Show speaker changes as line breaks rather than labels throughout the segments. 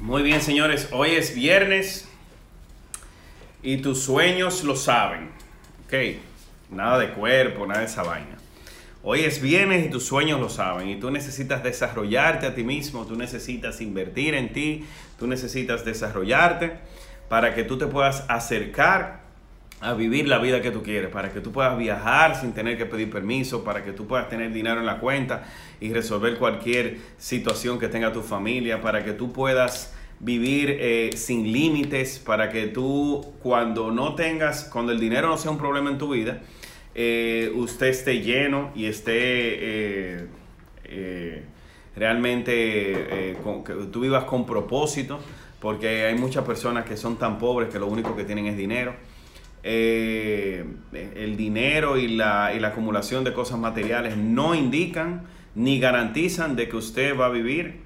Muy bien, señores. Hoy es viernes y tus sueños lo saben. Ok. Nada de cuerpo, nada de esa vaina. Hoy es viernes y tus sueños lo saben. Y tú necesitas desarrollarte a ti mismo. Tú necesitas invertir en ti. Tú necesitas desarrollarte para que tú te puedas acercar a vivir la vida que tú quieres, para que tú puedas viajar sin tener que pedir permiso, para que tú puedas tener dinero en la cuenta y resolver cualquier situación que tenga tu familia, para que tú puedas vivir eh, sin límites, para que tú cuando no tengas, cuando el dinero no sea un problema en tu vida, eh, usted esté lleno y esté eh, realmente, que tú vivas con propósito, porque hay muchas personas que son tan pobres que lo único que tienen es dinero eh, el dinero y la, y la acumulación de cosas materiales no indican ni garantizan de que usted va a vivir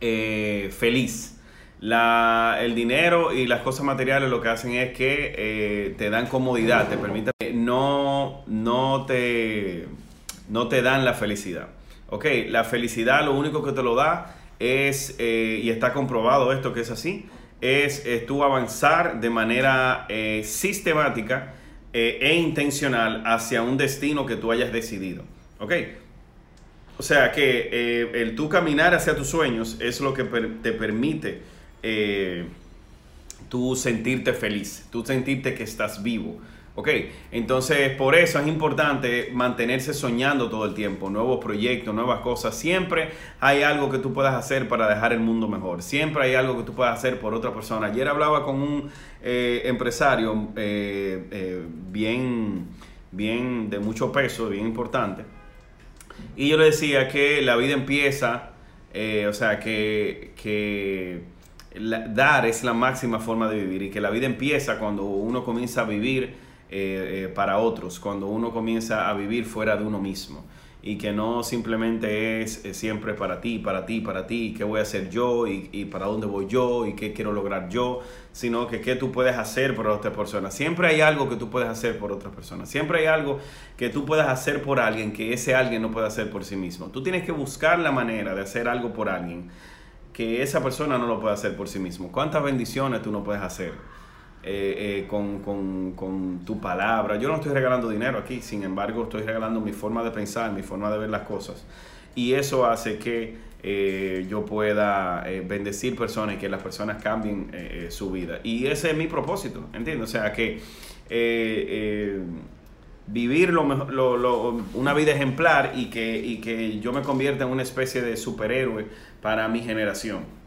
eh, feliz. La, el dinero y las cosas materiales lo que hacen es que eh, te dan comodidad, te permiten, no, no, te, no te dan la felicidad. Ok, la felicidad lo único que te lo da es, y está comprobado esto que es así, es, tú avanzar de manera eh, sistemática eh, e intencional hacia un destino que tú hayas decidido. ¿Ok? O sea que eh, el tú caminar hacia tus sueños es lo que te permite tú sentirte feliz, tú sentirte que estás vivo. Ok, entonces por eso es importante mantenerse soñando todo el tiempo, nuevos proyectos, nuevas cosas. Siempre hay algo que tú puedas hacer para dejar el mundo mejor. Siempre hay algo que tú puedas hacer por otra persona. Ayer hablaba con un eh, empresario eh, eh, bien, bien de mucho peso, bien importante. Y yo le decía que la vida empieza, o sea, que, que dar es la máxima forma de vivir y que la vida empieza cuando uno comienza a vivir eh, eh, para otros, cuando uno comienza a vivir fuera de uno mismo y que no simplemente es eh, siempre para ti, para ti, para ti, qué voy a hacer yo y, y, para dónde voy yo y qué quiero lograr yo, sino que qué tú puedes hacer por otras personas. Siempre hay algo que tú puedes hacer por otras personas. Siempre hay algo que tú puedes hacer por alguien que ese alguien no puede hacer por sí mismo. Tú tienes que buscar la manera de hacer algo por alguien que esa persona no lo puede hacer por sí mismo. ¿Cuántas bendiciones tú no puedes hacer? Eh, eh, con, tu palabra. Yo no estoy regalando dinero aquí, sin embargo estoy regalando mi forma de pensar, mi forma de ver las cosas. Y eso hace que eh, yo pueda bendecir personas y que las personas cambien su vida. Y ese es mi propósito, ¿entiendes? O sea que vivir lo, lo, una vida ejemplar y que, y que yo me convierta en una especie de superhéroe para mi generación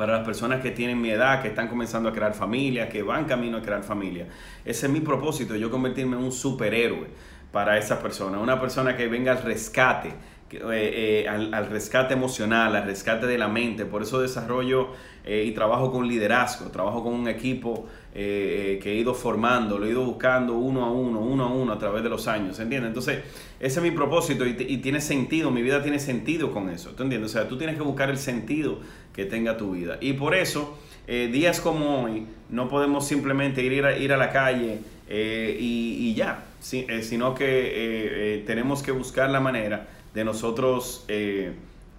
para las personas que tienen mi edad, que están comenzando a crear familia, que van camino a crear familia. Ese es mi propósito, yo convertirme en un superhéroe para esa persona, una persona que venga al rescate, eh, eh, al, rescate emocional, al rescate de la mente. Por eso desarrollo eh, y trabajo con liderazgo, trabajo con un equipo que he ido formando, lo he ido buscando uno a uno, uno a uno a través de los años, ¿entiendes? Entonces, ese es mi propósito y, y, tiene sentido, mi vida tiene sentido con eso, ¿tú entiendes? O sea, tú tienes que buscar el sentido tenga tu vida. Y por eso, días como hoy, no podemos simplemente ir a, ir a la calle y, ya, sino que tenemos que buscar la manera de nosotros eh,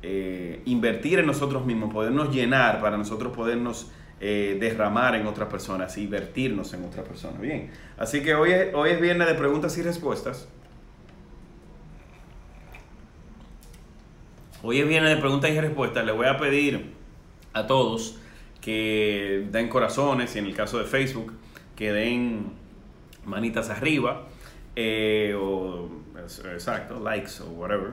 eh, invertir en nosotros mismos, podernos llenar para nosotros podernos eh, derramar en otras personas y vertirnos en otras personas. Bien, así que hoy es, hoy es viernes de preguntas y respuestas. Hoy es viernes de preguntas y respuestas. Le voy a pedir a todos que den corazones y en el caso de Facebook que den manitas arriba o exacto, likes o whatever.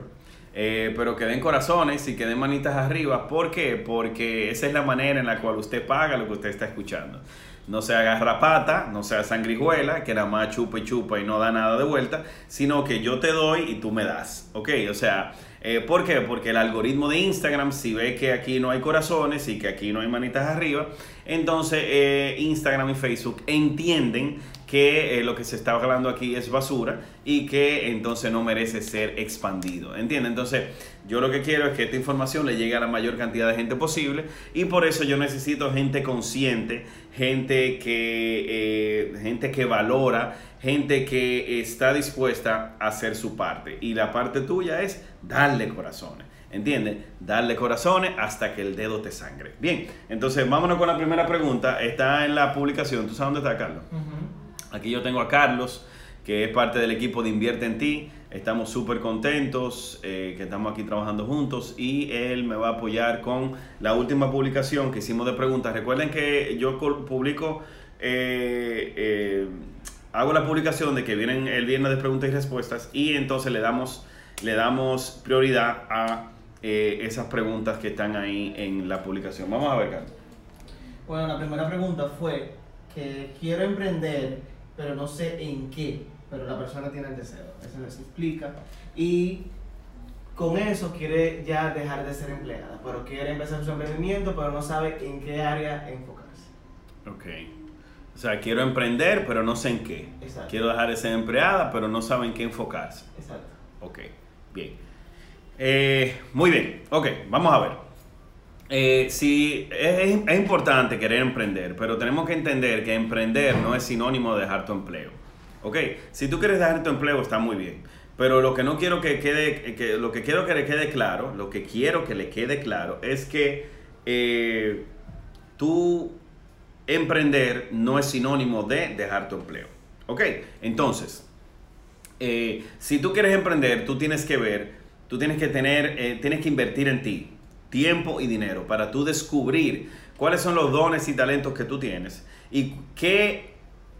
Eh, pero que den corazones y que den manitas arriba. ¿Por qué? Porque esa es la manera en la cual usted paga lo que usted está escuchando. No sea garrapata, no sea sangrijuela, que nada más chupa y chupa y no da nada de vuelta, sino que yo te doy y tú me das. ¿Ok? O sea, eh, ¿por qué? Porque el algoritmo de Instagram, si ve que aquí no hay corazones y que aquí no hay manitas arriba, entonces eh, Instagram y Facebook entienden que eh, lo que se está hablando aquí es basura y que entonces no merece ser expandido. ¿Entiendes? Entonces, yo lo que quiero es que esta información le llegue a la mayor cantidad de gente posible y por eso yo necesito gente consciente, gente que, eh, gente que valora, gente que está dispuesta a hacer su parte. Y la parte tuya es darle corazones ¿Entiendes? Darle corazones hasta que el dedo te sangre. Bien, entonces vámonos con la primera pregunta. Está en la publicación. ¿Tú sabes dónde está Carlos? Aquí yo tengo a Carlos, que es parte del equipo de Invierte en Ti. Estamos súper contentos eh, que estamos aquí trabajando juntos y él me va a apoyar con la última publicación que hicimos de preguntas. Recuerden que yo publico, eh, eh, hago la publicación de que vienen el viernes de preguntas y respuestas y entonces le damos, le damos prioridad a eh, esas preguntas que están ahí en la publicación. Vamos a ver, Carlos.
Bueno, la primera pregunta fue que quiero emprender, pero no sé en qué, pero la persona tiene el deseo. Eso les explica. Y con eso quiere ya dejar de ser empleada, pero quiere empezar su emprendimiento, pero no sabe en qué área enfocarse.
Ok. O sea, quiero emprender, pero no sé en qué.
Exacto.
Quiero dejar de ser empleada, pero no sabe en qué enfocarse.
Exacto.
Ok, bien. Eh, muy bien, ok, vamos a ver. Eh, es, importante querer emprender, pero tenemos que entender que emprender no es sinónimo de dejar tu empleo. Ok, si tú quieres dejar tu empleo está muy bien, pero lo que no quiero que quede, que, lo que quiero que le quede claro, lo que quiero que le quede claro es que eh, tú emprender no es sinónimo de dejar tu empleo. Ok, entonces, eh, si tú quieres emprender, tú tienes que ver Tú tienes que tener, eh, tienes que invertir en ti, tiempo y dinero, para tú descubrir cuáles son los dones y talentos que tú tienes y qué,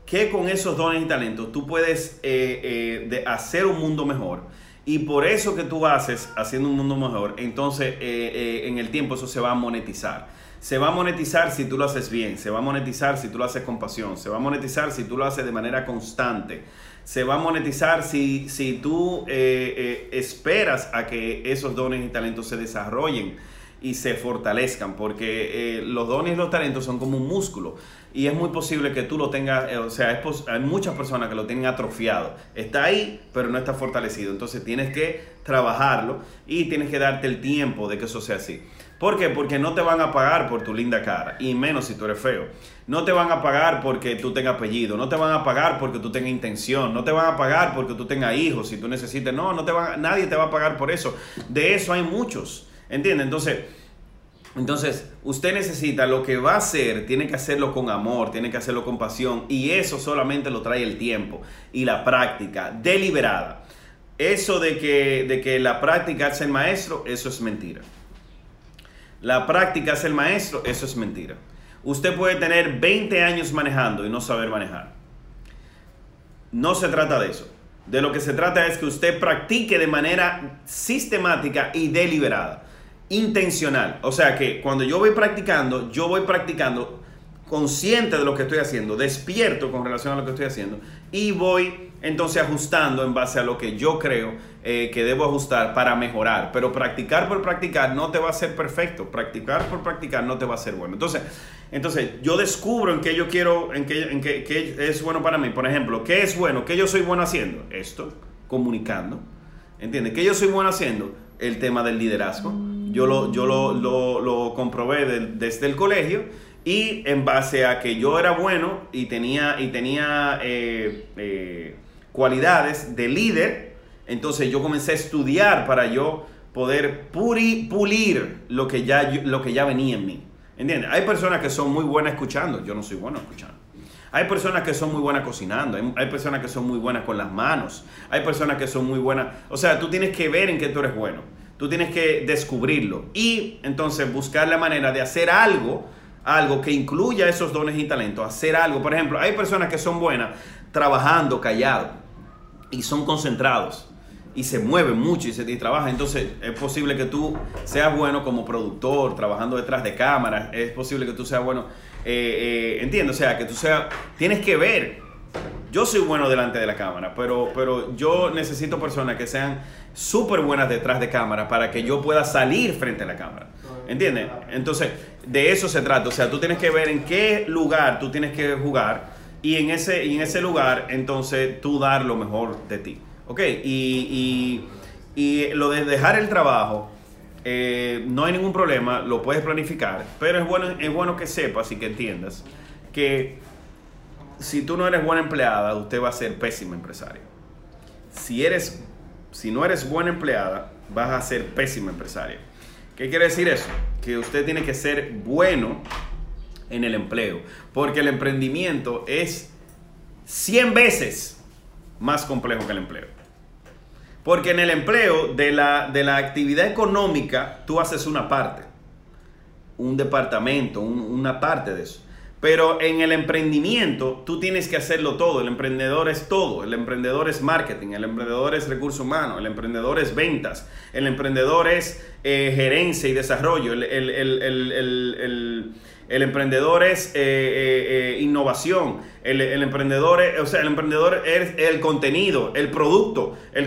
qué con esos dones y talentos tú puedes eh, eh, hacer un mundo mejor. Y por eso que tú haces haciendo un mundo mejor, entonces en el tiempo eso se va a monetizar. Se va a monetizar si tú lo haces bien, se va a monetizar si tú lo haces con pasión, se va a monetizar si tú lo haces de manera constante se va a monetizar si, si tú eh, eh, esperas a que esos dones y talentos se desarrollen y se fortalezcan, porque eh, los dones y los talentos son como un músculo y es muy posible que tú lo tengas, o sea, hay muchas personas que lo tienen atrofiado, está ahí, pero no está fortalecido, entonces tienes que trabajarlo y tienes que darte el tiempo de que eso sea así. ¿Por qué? Porque no te van a pagar por tu linda cara, y menos si tú eres feo. No te van a pagar porque tú tengas apellido, no te van a pagar porque tú tengas intención, no te van a pagar porque tú tengas hijos, si tú necesites. No, no te van, nadie te va a pagar por eso. De eso hay muchos, ¿entiendes? Entonces, entonces, usted necesita lo que va a hacer, tiene que hacerlo con amor, tiene que hacerlo con pasión, y eso solamente lo trae el tiempo y la práctica deliberada. Eso de que, de que la práctica hace el maestro, eso es mentira. La práctica es el maestro, eso es mentira. Usted puede tener 20 años manejando y no saber manejar. No se trata de eso. De lo que se trata es que usted practique de manera sistemática y deliberada, intencional. O sea que cuando yo voy practicando, yo voy practicando consciente de lo que estoy haciendo, despierto con relación a lo que estoy haciendo y voy entonces ajustando en base a lo que yo creo eh, que debo ajustar para mejorar. Pero practicar por practicar no te va a ser perfecto. Practicar por practicar no te va a ser bueno. Entonces, entonces yo descubro en qué yo quiero, en qué, en qué, es bueno para mí. Por ejemplo, ¿qué es bueno? ¿Qué yo soy bueno haciendo? Esto, comunicando. ¿Entiendes? ¿Qué yo soy bueno haciendo? El tema del liderazgo. Yo lo, yo lo, lo, comprobé desde el colegio y en base a que yo era bueno y tenía, y tenía eh, eh, cualidades de líder, entonces yo comencé a estudiar para yo poder pulir lo que, ya, lo que ya venía en mí. ¿Entiendes? Hay personas que son muy buenas escuchando, yo no soy bueno escuchando. Hay personas que son muy buenas cocinando, hay, personas que son muy buenas con las manos, hay personas que son muy buenas, o sea, tú tienes que ver en qué tú eres bueno, tú tienes que descubrirlo y entonces buscar la manera de hacer algo, algo que incluya esos dones y talentos, hacer algo. Por ejemplo, hay personas que son buenas trabajando callado y son concentrados y se mueven mucho y se trabaja. Entonces es posible que tú seas bueno como productor, trabajando detrás de cámaras. Es posible que tú seas bueno, eh, eh, entiendo, o sea, que tú seas, tienes que ver. Yo soy bueno delante de la cámara, pero, pero yo necesito personas que sean súper buenas detrás de cámara para que yo pueda salir frente a la cámara. ¿Entiendes? Entonces, de eso se trata. O sea, tú tienes que ver en qué lugar tú tienes que jugar y en ese, en ese lugar, entonces, tú dar lo mejor de ti. ¿Ok? Y, lo de dejar el trabajo, eh, no hay ningún problema, lo puedes planificar, pero es bueno, es bueno que sepas y que entiendas que si tú no eres buena empleada, usted va a ser pésima empresaria. Si, eres, si no eres buena empleada, vas a ser pésima empresaria. ¿Qué quiere decir eso? Que usted tiene que ser bueno en el empleo, porque el emprendimiento es 100 veces más complejo que el empleo. Porque en el empleo de la, de la actividad económica tú haces una parte, un departamento, una parte de eso. Pero en el emprendimiento tú tienes que hacerlo todo. El emprendedor es todo. El emprendedor es marketing, el emprendedor es recursos humanos, el emprendedor es ventas, el emprendedor es eh, gerencia y desarrollo, el, emprendedor es eh, eh, innovación, el, emprendedor es, o sea, el emprendedor es el contenido, el producto, el,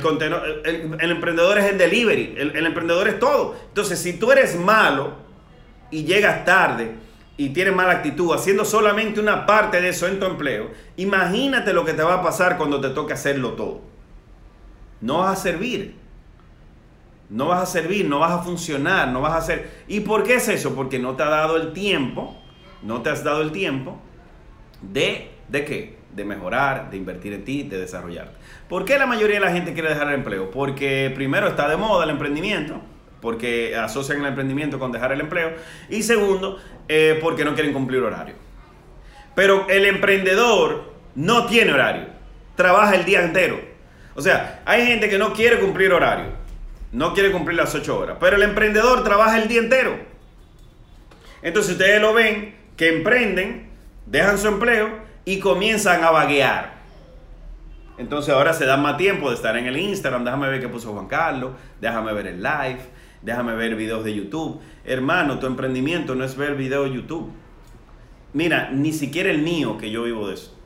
el, emprendedor es el delivery, el emprendedor es todo. Entonces, si tú eres malo y llegas tarde, y tienes mala actitud haciendo solamente una parte de eso en tu empleo, imagínate lo que te va a pasar cuando te toque hacerlo todo. No vas a servir. No vas a servir, no vas a funcionar, no vas a hacer... ¿Y por qué es eso? Porque no te ha dado el tiempo, no te has dado el tiempo de... ¿De qué? De mejorar, de invertir en ti, de desarrollarte. ¿Por qué la mayoría de la gente quiere dejar el empleo? Porque primero está de moda el emprendimiento, porque asocian el emprendimiento con dejar el empleo. Y segundo, eh, porque no quieren cumplir horario. Pero el emprendedor no tiene horario, trabaja el día entero. O sea, hay gente que no quiere cumplir horario, no quiere cumplir las 8 horas, pero el emprendedor trabaja el día entero. Entonces ustedes lo ven que emprenden, dejan su empleo y comienzan a vaguear. Entonces ahora se dan más tiempo de estar en el Instagram, déjame ver qué puso Juan Carlos, déjame ver el live, déjame ver videos de YouTube. Hermano, tu emprendimiento no es ver videos de YouTube. Mira, ni siquiera el mío, que yo vivo de eso.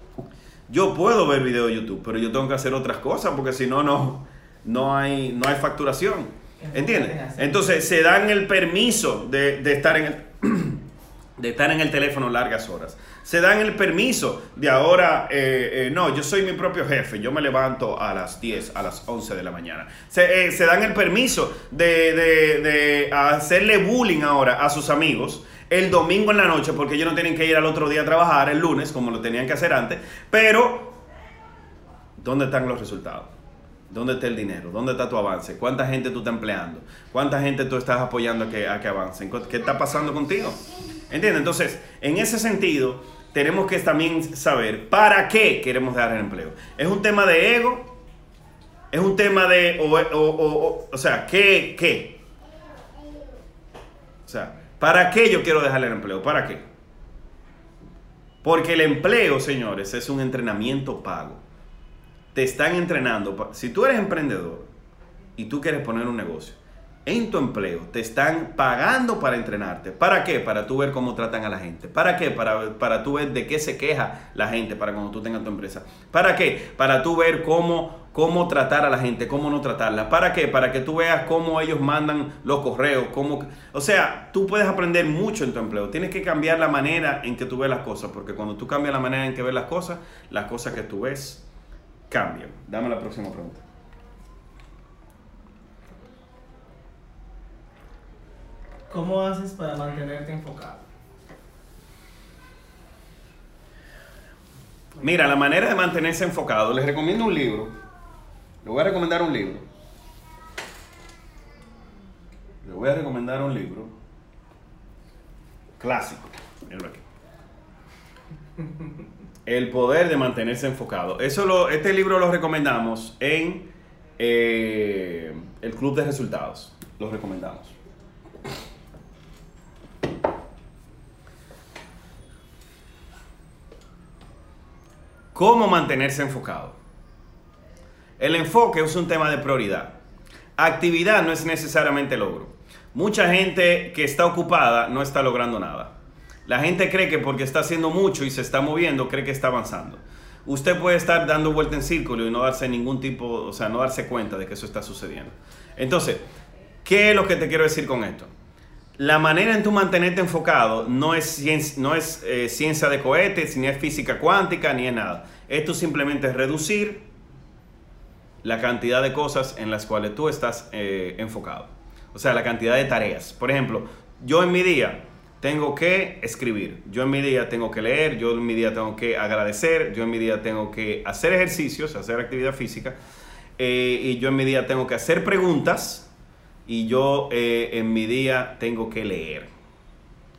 Yo puedo ver videos de YouTube, pero yo tengo que hacer otras cosas porque si no, no, no, hay, no hay facturación. ¿Entiendes? Entonces se dan el permiso de, de estar en el, de estar en el teléfono largas horas se dan el permiso de ahora, eh, eh, no, yo soy mi propio jefe, yo me levanto a las 10, a las 11 de la mañana. Se, eh, dan el permiso de, hacerle bullying ahora a sus amigos el domingo en la noche, porque ellos no tienen que ir al otro día a trabajar el lunes, como lo tenían que hacer antes, pero ¿dónde están los resultados? ¿Dónde está el dinero? ¿Dónde está tu avance? ¿Cuánta gente tú estás empleando? ¿Cuánta gente tú estás apoyando a que, a que avancen? ¿Qué está pasando contigo? ¿Entiendes? Entonces, en ese sentido, tenemos que también saber para qué queremos dar el empleo. ¿Es un tema de ego? ¿Es un tema de, o, o, sea, ¿qué, qué? O sea, ¿para qué yo quiero dejar el empleo? ¿Para qué? Porque el empleo, señores, es un entrenamiento pago. Te están entrenando. Si tú eres emprendedor y tú quieres poner un negocio, en tu empleo te están pagando para entrenarte. ¿Para qué? Para tú ver cómo tratan a la gente. ¿Para qué? Para, para tú ver de qué se queja la gente para cuando tú tengas tu empresa. ¿Para qué? Para tú ver cómo, cómo tratar a la gente, cómo no tratarla. ¿Para qué? Para que tú veas cómo ellos mandan los correos. Cómo... O sea, tú puedes aprender mucho en tu empleo. Tienes que cambiar la manera en que tú ves las cosas. Porque cuando tú cambias la manera en que ves las cosas, las cosas que tú ves cambian. Dame la próxima pregunta.
¿Cómo haces para mantenerte enfocado?
Mira, la manera de mantenerse enfocado, les recomiendo un libro. Le voy a recomendar un libro. Le voy a recomendar un libro clásico. El poder de mantenerse enfocado. Eso lo, este libro lo recomendamos en eh, el Club de Resultados. Lo recomendamos. ¿Cómo mantenerse enfocado? El enfoque es un tema de prioridad. Actividad no es necesariamente logro. Mucha gente que está ocupada no está logrando nada. La gente cree que porque está haciendo mucho y se está moviendo, cree que está avanzando. Usted puede estar dando vuelta en círculo y no darse ningún tipo, o sea, no darse cuenta de que eso está sucediendo. Entonces, ¿qué es lo que te quiero decir con esto? la manera en tu mantenerte enfocado no es, eh, ciencia de cohetes, ni es física cuántica, ni es nada. Esto simplemente es reducir la cantidad de cosas en las cuales tú estás eh, enfocado. O sea, la cantidad de tareas. Por ejemplo, yo en mi día tengo que escribir, yo en mi día tengo que leer, yo en mi día tengo que agradecer, yo en mi día tengo que hacer ejercicios, hacer actividad física, eh, y yo en mi día tengo que hacer preguntas y yo eh, en mi día tengo que leer.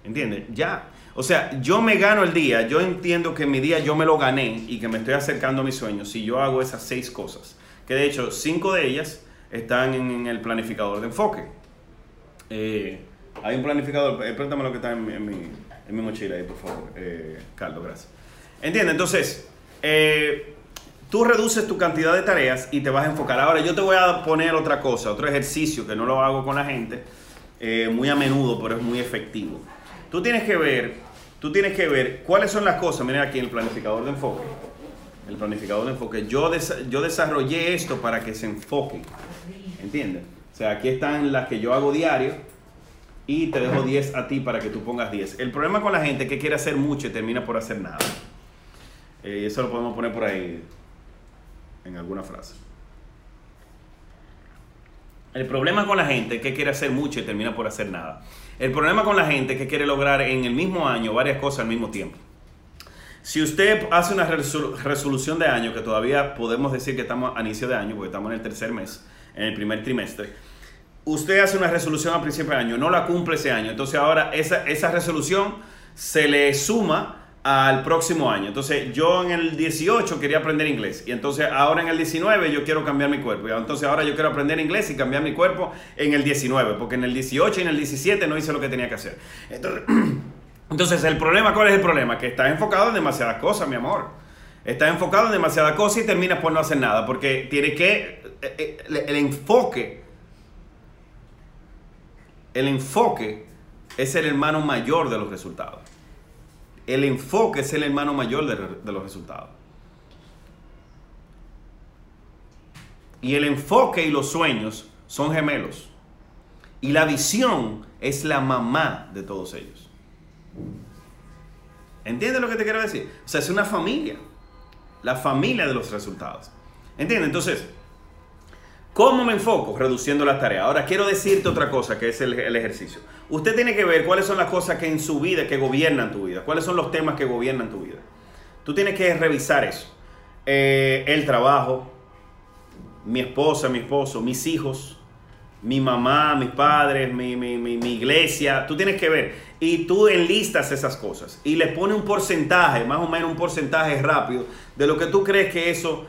¿Entiendes? Ya. O sea, yo me gano el día, yo entiendo que mi día yo me lo gané y que me estoy acercando a mis sueños si yo hago esas seis cosas. Que de hecho, cinco de ellas están en, el planificador de enfoque. Eh, hay un planificador, eh, préstame lo que está en, mi, en mi, mochila ahí, por favor, eh, Carlos, gracias. ¿Entiendes? Entonces, eh, tú reduces tu cantidad de tareas y te vas a enfocar. Ahora, yo te voy a poner otra cosa, otro ejercicio que no lo hago con la gente muy a menudo, pero es muy efectivo. Tú tienes que ver, tú tienes que ver cuáles son las cosas, miren aquí en el planificador de enfoque. El planificador de enfoque. Yo, yo desarrollé esto para que se enfoquen. ¿Entiendes? O sea, aquí están las que yo hago diario y te dejo 10 a ti para que tú pongas 10. El problema con la gente que quiere hacer mucho y termina por hacer nada. Eh, eso lo podemos poner por ahí en alguna frase. El problema con la gente que quiere hacer mucho y termina por hacer nada. El problema con la gente que quiere lograr en el mismo año varias cosas al mismo tiempo. Si usted hace una resolución de año, que todavía podemos decir que estamos a inicio de año, porque estamos en el tercer mes, en el primer trimestre, usted hace una resolución a principio de año, no la cumple ese año, entonces ahora esa, esa resolución se le suma al próximo año. Entonces yo en el 18 quería aprender inglés y entonces ahora en el 19 yo quiero cambiar mi cuerpo. Entonces ahora yo quiero aprender inglés y cambiar mi cuerpo en el 19, porque en el 18 y en el 17 no hice lo que tenía que hacer. Entonces, entonces el problema, ¿cuál es el problema? Que estás enfocado en demasiadas cosas, mi amor. Estás enfocado en demasiadas cosas y terminas por no hacer nada, porque tiene que, eh, eh, el enfoque el enfoque es el hermano mayor de los resultados. El enfoque es el hermano mayor de, los resultados. Y el enfoque y los sueños son gemelos. Y la visión es la mamá de todos ellos. ¿Entiendes lo que te quiero decir? O sea, es una familia. La familia de los resultados. ¿Entiendes? Entonces, ¿Cómo me enfoco? Reduciendo las tareas. Ahora quiero decirte otra cosa que es el, ejercicio. Usted tiene que ver cuáles son las cosas que en su vida, que gobiernan tu vida. Cuáles son los temas que gobiernan tu vida. Tú tienes que revisar eso. Eh, el trabajo, mi esposa, mi esposo, mis hijos, mi mamá, mis padres, mi, mi, iglesia. Tú tienes que ver. Y tú enlistas esas cosas. Y le pones un porcentaje, más o menos un porcentaje rápido, de lo que tú crees que eso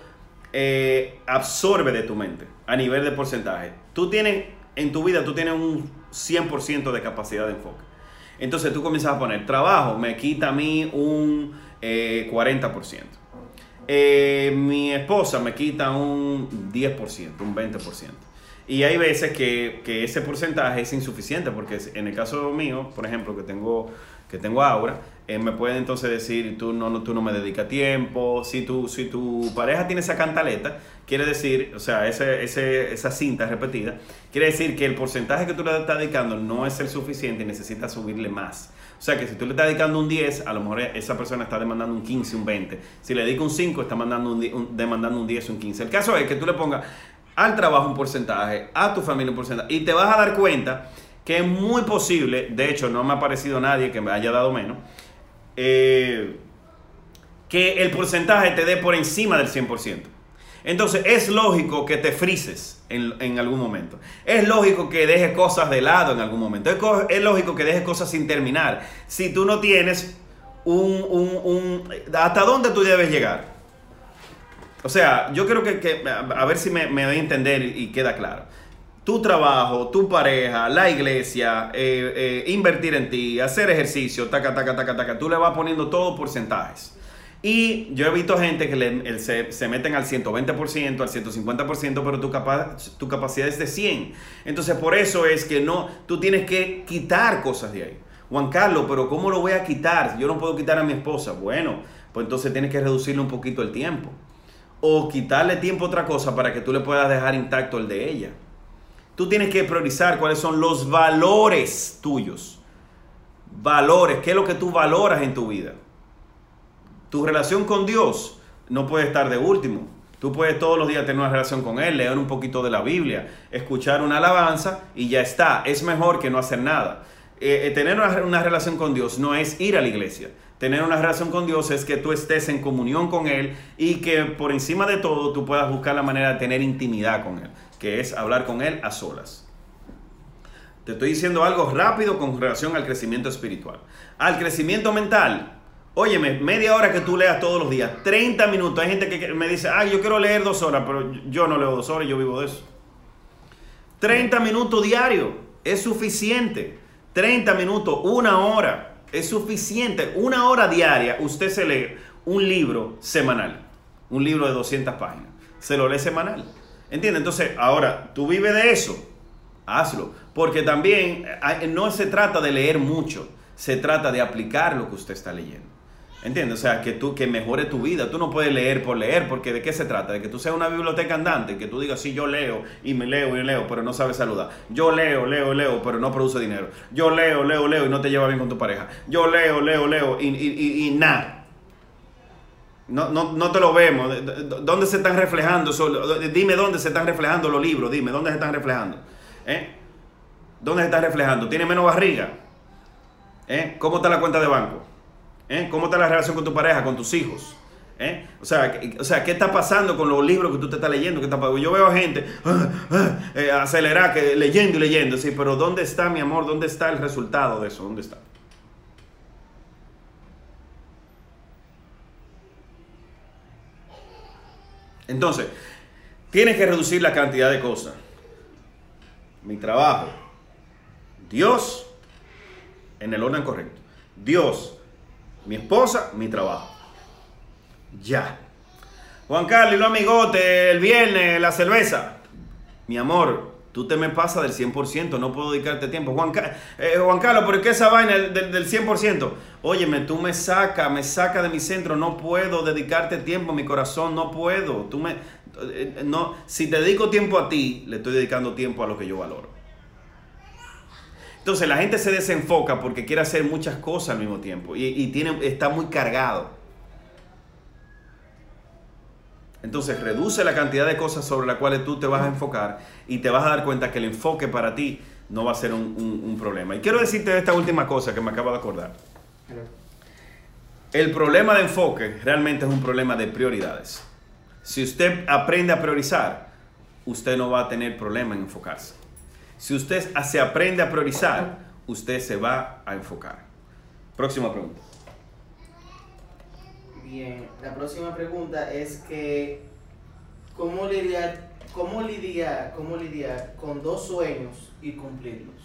eh, absorbe de tu mente a nivel de porcentaje. Tú tienes, en tu vida, tú tienes un 100% de capacidad de enfoque. Entonces tú comienzas a poner trabajo, me quita a mí un 40%. Eh, eh, mi esposa me quita un 10%, un 20%. Y hay veces que, que, ese porcentaje es insuficiente, porque en el caso mío, por ejemplo, que tengo, que tengo Aura, eh, me puede entonces decir, tú no, no, tú no me dedicas tiempo, si tu, si tu pareja tiene esa cantaleta, quiere decir, o sea, ese, ese, esa cinta repetida, quiere decir que el porcentaje que tú le estás dedicando no es el suficiente y necesitas subirle más. O sea que si tú le estás dedicando un 10, a lo mejor esa persona está demandando un 15, un 20. Si le dedica un 5, está mandando un, demandando un 10, un 15. El caso es que tú le pongas al trabajo un porcentaje, a tu familia un porcentaje, y te vas a dar cuenta que es muy posible, de hecho no me ha parecido nadie que me haya dado menos, eh, que el porcentaje te dé por encima del 100%. Entonces es lógico que te frises en, algún momento. Es lógico que dejes cosas de lado en algún momento. Es, lógico que dejes cosas sin terminar. Si tú no tienes un... ¿Hasta dónde tú debes llegar? O sea, yo creo que, a ver si me, me doy a entender y queda claro tu trabajo, tu pareja, la iglesia, eh, eh, invertir en ti, hacer ejercicio, taca, taca, taca, taca, tú le vas poniendo todo porcentajes. Y yo he visto gente que se, se, meten al 120%, al 150%, pero tu, tu capacidad es de 100. Entonces por eso es que no, tú tienes que quitar cosas de ahí. Juan Carlos, pero ¿cómo lo voy a quitar? Yo no puedo quitar a mi esposa. Bueno, pues entonces tienes que reducirle un poquito el tiempo. O quitarle tiempo a otra cosa para que tú le puedas dejar intacto el de ella. Tú tienes que priorizar cuáles son los valores tuyos. Valores, ¿qué es lo que tú valoras en tu vida? Tu relación con Dios no puede estar de último. Tú puedes todos los días tener una relación con Él, leer un poquito de la Biblia, escuchar una alabanza y ya está. Es mejor que no hacer nada. Eh, eh, tener una, una relación con Dios no es ir a la iglesia. Tener una relación con Dios es que tú estés en comunión con Él y que por encima de todo tú puedas buscar la manera de tener intimidad con Él que es hablar con Él a solas. Te estoy diciendo algo rápido con relación al crecimiento espiritual. Al crecimiento mental, Óyeme, media hora que tú leas todos los días, 30 minutos. Hay gente que me dice, ay, yo quiero leer dos horas, pero yo no leo dos horas, yo vivo de eso. 30 minutos diario es suficiente. 30 minutos, una hora es suficiente. Una hora diaria, usted se lee un libro semanal. Un libro de 200 páginas. Se lo lee semanal. ¿Entiendes? Entonces, ahora, tú vives de eso. Hazlo. Porque también no se trata de leer mucho. Se trata de aplicar lo que usted está leyendo. ¿Entiendes? O sea, que tú que mejore tu vida. Tú no puedes leer por leer, porque ¿de qué se trata? De que tú seas una biblioteca andante, que tú digas, sí, yo leo y me leo y leo, pero no sabes saludar. Yo leo, leo, leo, pero no produce dinero. Yo leo, leo, leo y no te lleva bien con tu pareja. Yo leo, leo, leo y, y, y, nada. No, no, no, te lo vemos. ¿Dónde se están reflejando? Dime dónde se están reflejando los libros. Dime, ¿dónde se están reflejando? ¿Eh? ¿Dónde se están reflejando? ¿Tiene menos barriga? ¿Eh? ¿Cómo está la cuenta de banco? ¿Eh? ¿Cómo está la relación con tu pareja, con tus hijos? ¿Eh? O, sea, o sea, ¿qué está pasando con los libros que tú te estás leyendo? ¿Qué está Yo veo gente ah, ah, eh, acelerar, que, leyendo y leyendo, sí, pero ¿dónde está mi amor? ¿Dónde está el resultado de eso? ¿Dónde está? Entonces, tienes que reducir la cantidad de cosas. Mi trabajo. Dios, en el orden correcto. Dios, mi esposa, mi trabajo. Ya. Juan Carlos, los amigotes, el viernes, la cerveza. Mi amor, tú te me pasas del 100%, no puedo dedicarte tiempo. Juan, eh, Juan Carlos, ¿por qué esa vaina del, del 100%? Óyeme, tú me sacas, me sacas de mi centro, no puedo dedicarte tiempo, mi corazón, no puedo. Tú me, eh, no, si te dedico tiempo a ti, le estoy dedicando tiempo a lo que yo valoro. Entonces la gente se desenfoca porque quiere hacer muchas cosas al mismo tiempo y, tiene, está muy cargado. Entonces reduce la cantidad de cosas sobre las cuales tú te vas a enfocar y te vas a dar cuenta que el enfoque para ti no va a ser un, problema. Y quiero decirte esta última cosa que me acabo de acordar. El problema de enfoque realmente es un problema de prioridades. Si usted aprende a priorizar, usted no va a tener problema en enfocarse. Si usted se aprende a priorizar, usted se va a enfocar. Próxima pregunta.
Bien, la próxima pregunta es que ¿cómo lidiar, cómo lidiar, cómo lidiar con dos sueños y cumplirlos?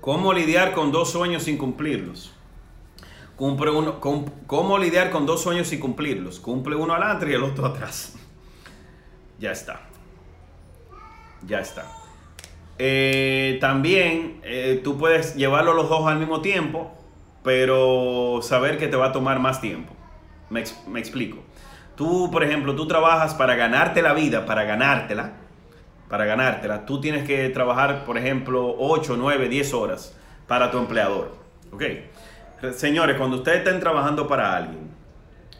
¿Cómo lidiar con dos sueños sin cumplirlos? Cumple uno, ¿Cómo lidiar con dos sueños y cumplirlos? Cumple uno adelante y el otro atrás. Ya está. Ya está. Eh, también eh, tú puedes llevarlo los dos al mismo tiempo, pero saber que te va a tomar más tiempo. Me, me, explico. Tú, por ejemplo, tú trabajas para ganarte la vida, para ganártela, para ganártela. Tú tienes que trabajar, por ejemplo, 8, 9, 10 horas para tu empleador. ¿Ok? Señores, cuando ustedes estén trabajando para alguien,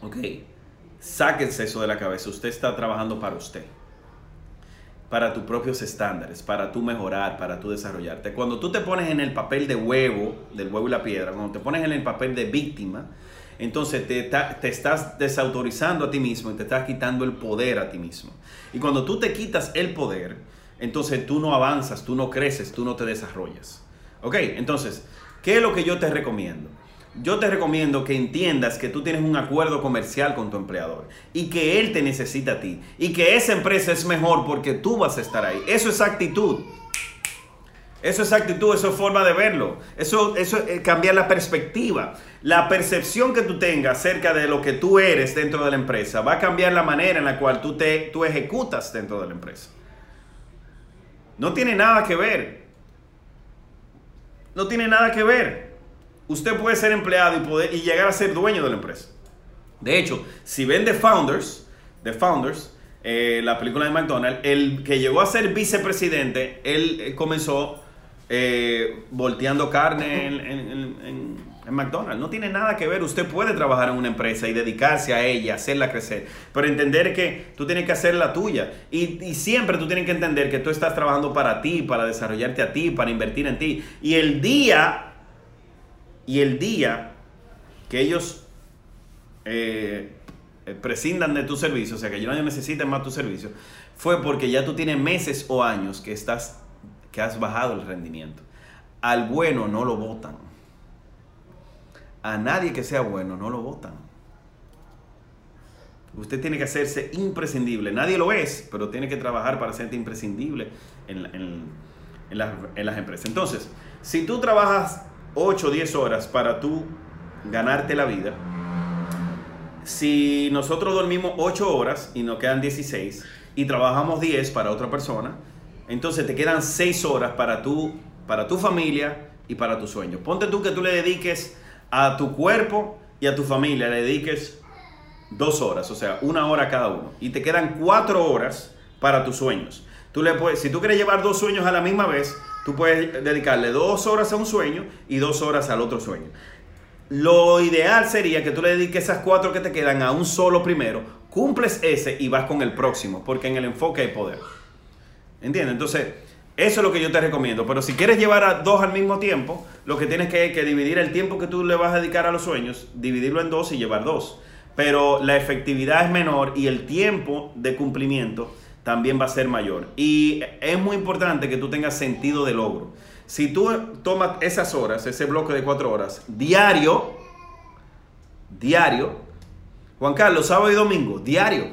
¿ok? Sáquense eso de la cabeza. Usted está trabajando para usted para tus propios estándares, para tú mejorar, para tú desarrollarte. Cuando tú te pones en el papel de huevo, del huevo y la piedra, cuando te pones en el papel de víctima, entonces te, te, estás desautorizando a ti mismo y te estás quitando el poder a ti mismo. Y cuando tú te quitas el poder, entonces tú no avanzas, tú no creces, tú no te desarrollas. ¿Ok? Entonces, ¿qué es lo que yo te recomiendo? yo te recomiendo que entiendas que tú tienes un acuerdo comercial con tu empleador y que él te necesita a ti y que esa empresa es mejor porque tú vas a estar ahí. Eso es actitud. Eso es actitud, eso es forma de verlo. Eso, eso es cambiar la perspectiva. La percepción que tú tengas acerca de lo que tú eres dentro de la empresa va a cambiar la manera en la cual tú, te, tú ejecutas dentro de la empresa. No tiene nada que ver. No tiene nada que ver usted puede ser empleado y, poder, y llegar a ser dueño de la empresa. De hecho, si ven The Founders, The Founders, eh, la película de McDonald's, el que llegó a ser vicepresidente, él eh, comenzó eh, volteando carne en, McDonald's. No tiene nada que ver. Usted puede trabajar en una empresa y dedicarse a ella, hacerla crecer. Pero entender que tú tienes que hacer la tuya. Y, y, siempre tú tienes que entender que tú estás trabajando para ti, para desarrollarte a ti, para invertir en ti. Y el día y el día que ellos eh, prescindan de tu servicio, o sea, que ya no necesiten más tu servicio, fue porque ya tú tienes meses o años que, estás, que has bajado el rendimiento. al bueno no lo votan. A nadie que sea bueno no lo votan. Usted tiene que hacerse imprescindible. Nadie lo es, pero tiene que trabajar para hacerte imprescindible en, en, en, las, en las empresas. Entonces, si tú trabajas 8 o 10 horas para tú ganarte la vida, si nosotros dormimos 8 horas y nos quedan 16 y trabajamos 10 para otra persona, entonces te quedan 6 horas para tu, para tu familia y para tus sueños. Ponte tú que tú le dediques a tu cuerpo y a tu familia, le dediques 2 horas, o sea, una hora cada uno. Y te quedan 4 horas para tus sueños. Tú le puedes, si tú quieres llevar dos sueños a la misma vez, tú puedes dedicarle 2 horas a un sueño y 2 horas al otro sueño. Lo ideal sería que tú le dediques esas cuatro que te quedan a un solo primero, cumples ese y vas con el próximo, porque en el enfoque hay poder. ¿Entiendes? Entonces, eso es lo que yo te recomiendo. Pero si quieres llevar a dos al mismo tiempo, lo que tienes que, que dividir el tiempo que tú le vas a dedicar a los sueños, dividirlo en dos y llevar dos. Pero la efectividad es menor y el tiempo de cumplimiento también va a ser mayor. Y es muy importante que tú tengas sentido de logro. Si tú tomas esas horas, ese bloque de cuatro horas, diario, diario, Juan Carlos, sábado y domingo, diario.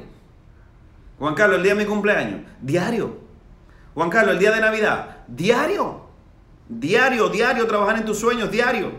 Juan Carlos, el día de mi cumpleaños, diario. Juan Carlos, el día de Navidad, diario. Diario, diario, trabajar en tus sueños, diario.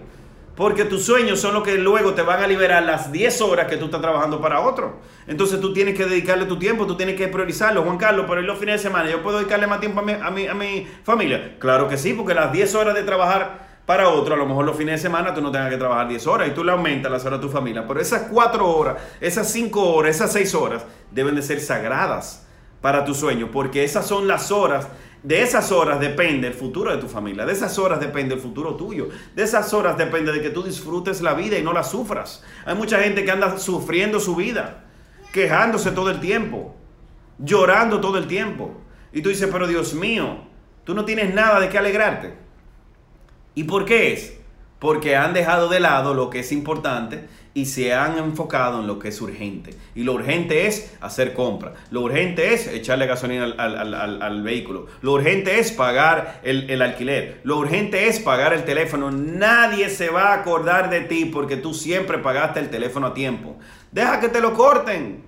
Porque tus sueños son los que luego te van a liberar las 10 horas que tú estás trabajando para otro. Entonces tú tienes que dedicarle tu tiempo, tú tienes que priorizarlo. Juan Carlos, pero los fines de semana, ¿yo puedo dedicarle más tiempo a mi, a mi, a mi familia? Claro que sí, porque las 10 horas de trabajar para otro, a lo mejor los fines de semana tú no tengas que trabajar 10 horas y tú le aumentas las horas a tu familia. Pero esas 4 horas, esas 5 horas, esas 6 horas deben de ser sagradas para tu sueño, porque esas son las horas de esas horas depende el futuro de tu familia, de esas horas depende el futuro tuyo, de esas horas depende de que tú disfrutes la vida y no la sufras. Hay mucha gente que anda sufriendo su vida, quejándose todo el tiempo, llorando todo el tiempo. Y tú dices, pero Dios mío, tú no tienes nada de qué alegrarte. ¿Y por qué es? Porque han dejado de lado lo que es importante y se han enfocado en lo que es urgente. Y lo urgente es hacer compra. Lo urgente es echarle gasolina al, vehículo. Lo urgente es pagar el, el, alquiler. Lo urgente es pagar el teléfono. Nadie se va a acordar de ti porque tú siempre pagaste el teléfono a tiempo. Deja que te lo corten.